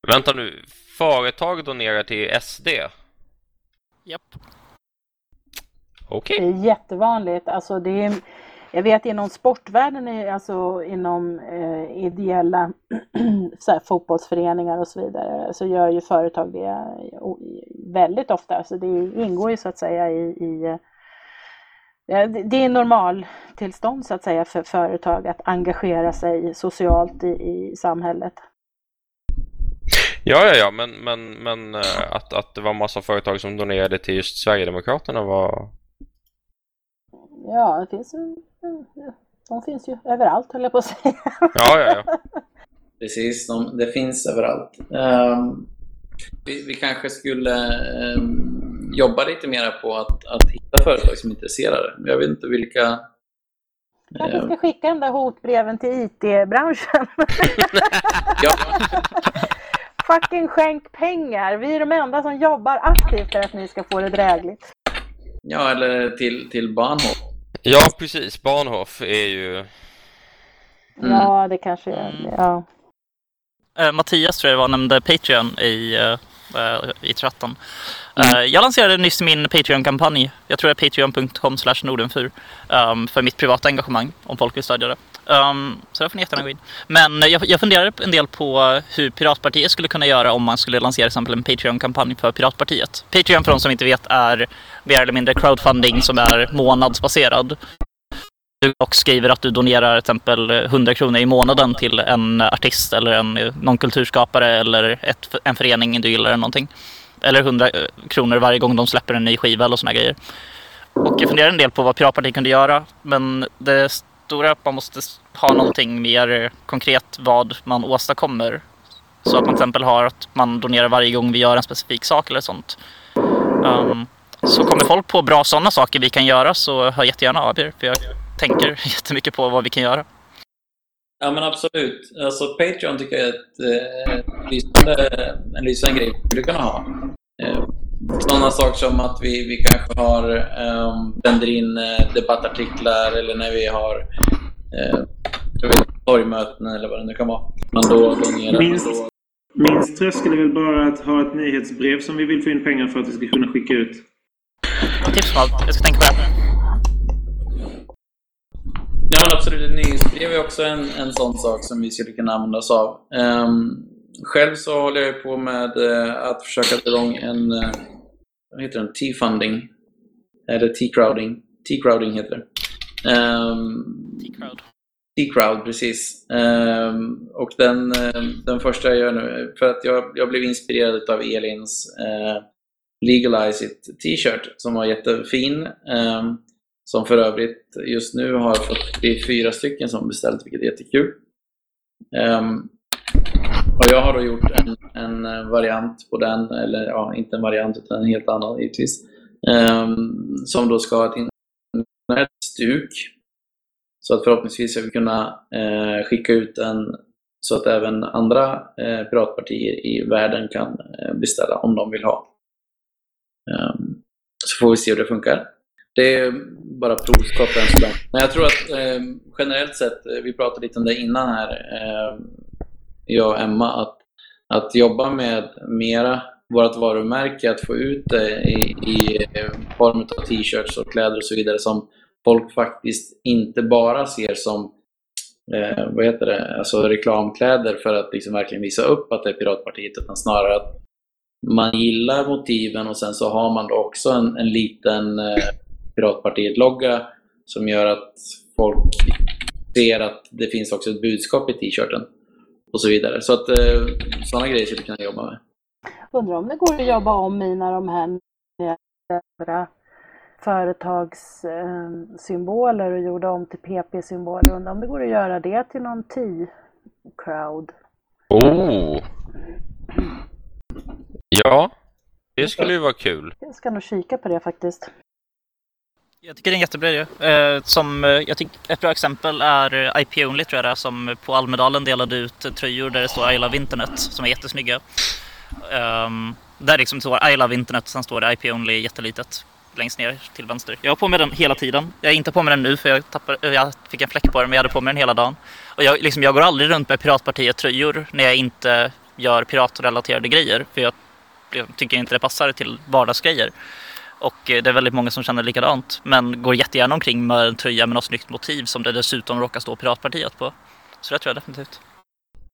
Vänta nu, företag donerar till SD? Japp. Okej. Okay. Det är jättevanligt. Alltså det är, jag vet inom sportvärlden, alltså inom eh, ideella så här, fotbollsföreningar och så vidare, så gör ju företag det väldigt ofta. Så det ingår ju så att säga i, i det är normaltillstånd så att säga för företag att engagera sig socialt i, i samhället. Ja, ja, ja, men, men, men eh, att, att det var massa företag som donerade till just Sverigedemokraterna var... Ja, det finns ju, de finns ju överallt höll jag på att säga. Ja, ja, ja. Precis, de, det finns överallt. Um, vi, vi, kanske skulle um, jobba lite mer på att, att hitta företag som är intresserade. Jag vet inte vilka Kanske ska skicka de där hotbreven till IT-branschen. ja. Fucking skänk pengar. Vi är de enda som jobbar aktivt för att ni ska få det drägligt. Ja, eller till, till Bahnhof. Ja, precis. Bahnhof är ju... Mm. Ja, det kanske är... Ja. Uh, Mattias tror jag var nämnde Patreon i, uh, i chatten. Mm. Jag lanserade nyss min Patreon-kampanj. Jag tror det är patreon.com nordenfyr um, för mitt privata engagemang, om folk vill stödja det. Um, så där får ni jättegärna gå in. Men jag, jag funderade en del på hur Piratpartiet skulle kunna göra om man skulle lansera till exempel en Patreon-kampanj för Piratpartiet. Patreon för de som inte vet är mer eller mindre crowdfunding som är månadsbaserad. Och skriver att du donerar till exempel eh, 100 kronor i månaden till en artist eller en, eh, någon kulturskapare eller ett, en förening du gillar eller någonting. Eller 100 eh, kronor varje gång de släpper en ny skiva eller såna grejer. Och jag funderar en del på vad Piratpartiet kunde göra. Men det stora är att man måste ha någonting mer konkret vad man åstadkommer. Så att man till exempel har att man donerar varje gång vi gör en specifik sak eller sånt. Um, så kommer folk på bra sådana saker vi kan göra så hör jättegärna av er. För jag tänker jättemycket på vad vi kan göra. Ja men absolut. Alltså Patreon tycker jag är ett, eh, lysande, en lysande grej vi skulle kunna ha. Eh, sådana saker som att vi, vi kanske har um, vänder in eh, debattartiklar eller när vi har eh, torgmöten eller vad det nu kan vara. Man då donerar. Minst, minst tröskel är väl bara att ha ett nyhetsbrev som vi vill få in pengar för att vi ska kunna skicka ut. Tips på allt. Jag ska tänka på det. Men absolut. Nyhetsbrev är också en, en sån sak som vi skulle kunna använda oss av. Um, själv så håller jag på med uh, att försöka dra igång en uh, vad heter den? T-funding. Eller T-crowding. T-crowding heter det. Um, T-crowd. T-crowd, precis. Um, och den, um, den första jag gör nu, för att jag, jag blev inspirerad av Elins uh, Legalize It t-shirt som var jättefin. Um, som för övrigt just nu har fått, det är fyra stycken som beställt, vilket är jättekul. Um, och jag har då gjort en, en, eh, variant på den, eller ja, inte en variant utan en helt annan givetvis. Um, som då ska ha ett internetstuk. Så att förhoppningsvis ska vi kunna uh, skicka ut den så att även andra uh, piratpartier i världen kan uh, beställa om de vill ha. Um, så får vi se hur det funkar. Det är bara provskott än så länge. Men jag tror att eh, generellt sett, eh, vi pratade lite om det innan här, eh, jag och Emma, att, att jobba med mera vårt varumärke, att få ut det i, i ehm, form av t-shirts och kläder och så vidare som folk faktiskt inte bara ser som eh, vad heter det? Alltså reklamkläder för att liksom verkligen visa upp att det är Piratpartiet utan snarare att man gillar motiven och sen så har man då också en, en liten eh, Piratpartiet-logga som gör att folk ser att det finns också ett budskap i t-shirten och så vidare. Så att eh, sådana grejer skulle vi kunna jobba med. Undrar om det går att jobba om mina de här företagssymboler och gjorde om till PP-symboler. Undrar om det går att göra det till någon T-crowd? Oh! Ja, det skulle ju vara kul. Jag ska nog kika på det faktiskt. Jag tycker det är en jättebra idé. Eh, som, eh, jag tycker, ett bra exempel är eh, IP Only tror jag det är, som på Almedalen delade ut eh, tröjor där det står I love internet som är jättesnygga. Um, där liksom står I love internet och sen står det IP Only jättelitet längst ner till vänster. Jag har på mig den hela tiden. Jag är inte på mig den nu för jag, tappade, jag fick en fläck på den men jag hade på mig den hela dagen. Och jag, liksom, jag går aldrig runt med Piratpartiet-tröjor när jag inte gör piratrelaterade grejer. För jag, jag tycker inte det passar till vardagsgrejer. Och eh, det är väldigt många som känner likadant, men går jättegärna omkring med en tröja med något snyggt motiv som det dessutom råkar stå Piratpartiet på. Så det tror jag definitivt.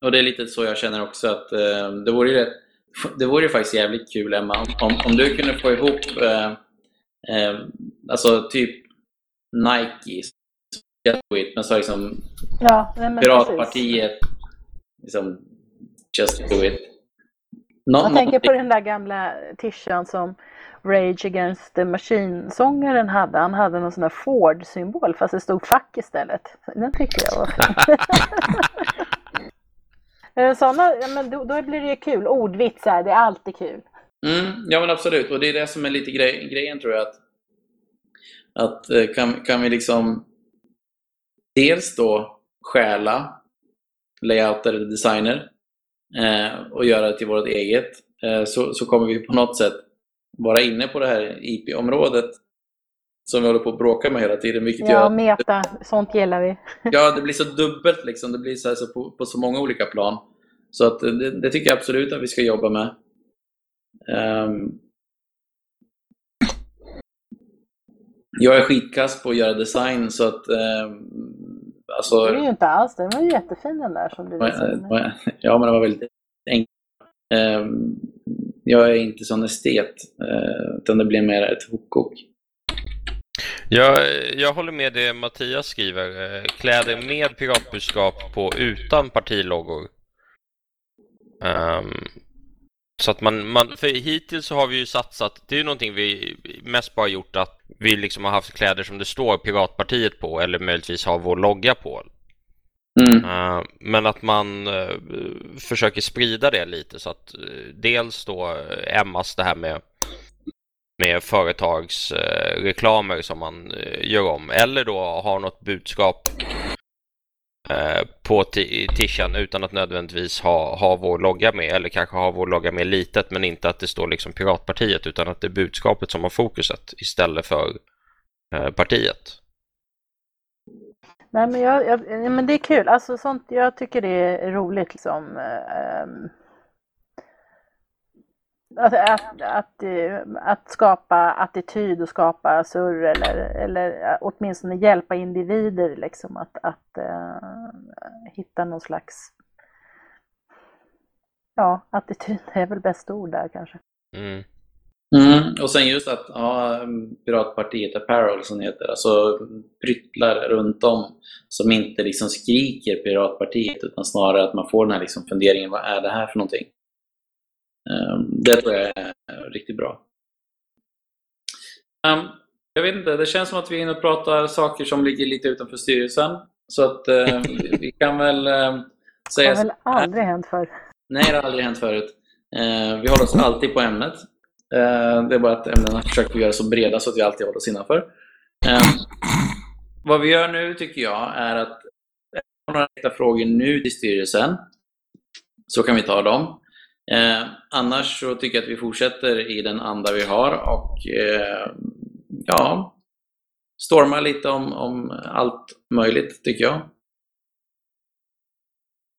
Och det är lite så jag känner också att eh, det vore ju det vore ju faktiskt jävligt kul Emma om, om du kunde få ihop eh, eh, alltså typ Nike men så liksom Ja, men Piratpartiet liksom just do it. Nå- Jag tänker på den där gamla t-shirten som Rage Against the Machine-sångaren hade. Han hade någon sån där Ford-symbol fast det stod fack istället. Den tycker jag var fin. Eh, ja, men då, då blir det kul. Ordvitsar, det är alltid kul. Mm, ja men absolut, och det är det som är lite grej, grejen tror jag. Att, att eh, kan, kan vi liksom dels då stjäla layouter eller designer eh, och göra det till vårt eget eh, så, så kommer vi på något sätt vara inne på det här IP-området som vi håller på att bråka med hela tiden. Vilket gör Ja, att- meta, sånt gillar vi. Ja, det blir så dubbelt liksom. Det blir så, så på, på så många olika plan. Så att det, det tycker jag absolut att vi ska jobba med. Ehm, jag är skitkass på att göra design så att um, alltså, Det är ju inte alls. Den var ju jättefin den där som du visade. Ja, men det var väldigt enkelt. Ehm, jag är inte sån estet, eh, utan det blir mer ett hopkok. Jag, jag håller med det Mattias skriver. Eh, kläder med piratbudskap på utan partiloggor. Um, så att man, man, för hittills så har vi ju satsat, det är ju någonting vi mest bara gjort att vi liksom har haft kläder som det står Piratpartiet på eller möjligtvis har vår logga på. Mm. Eh, Men att man eh, försöker sprida det lite så att eh, dels då eh, Emmas det här med med företagsreklamer som man gör om eller då har något budskap på tishan utan att nödvändigtvis ha, ha vår logga med eller kanske ha vår logga med litet men inte att det står liksom Piratpartiet utan att det är budskapet som har fokuset istället för partiet. Nej, men, jag, jag, men det är kul. Alltså, sånt, jag tycker det är roligt. Liksom. Ehm, att, att, att, eh, att skapa attityd och skapa surr eller, eller eh, åtminstone hjälpa individer liksom att, att äh, hitta någon slags ja, attityd är väl bästa ord där kanske. Mm. Mm. Och sen just att ha Piratpartiet Apparel som heter, alltså pryttlar runt om som inte liksom skriker Piratpartiet utan snarare att man får den här liksom funderingen, vad är det här för någonting? Ehm, Det tror jag är riktigt bra. Ehm, Jag vet inte, det känns som att vi är inne och pratar saker som ligger lite utanför styrelsen. Så att eh, vi- kan väl eh, Det säga har väl aldrig hänt förr. Nej, det har aldrig hänt förut. Vi håller oss alltid på ämnet. Eh, det är bara att ämnena försöker vi göra så breda så att vi alltid håller oss innanför. Eh, vad vi gör nu tycker jag är att eh, om några direkta frågor nu till styrelsen så kan vi ta dem. Eh, annars så tycker jag att vi fortsätter i den anda vi har och eh, ja, stormar lite om, om allt möjligt tycker jag.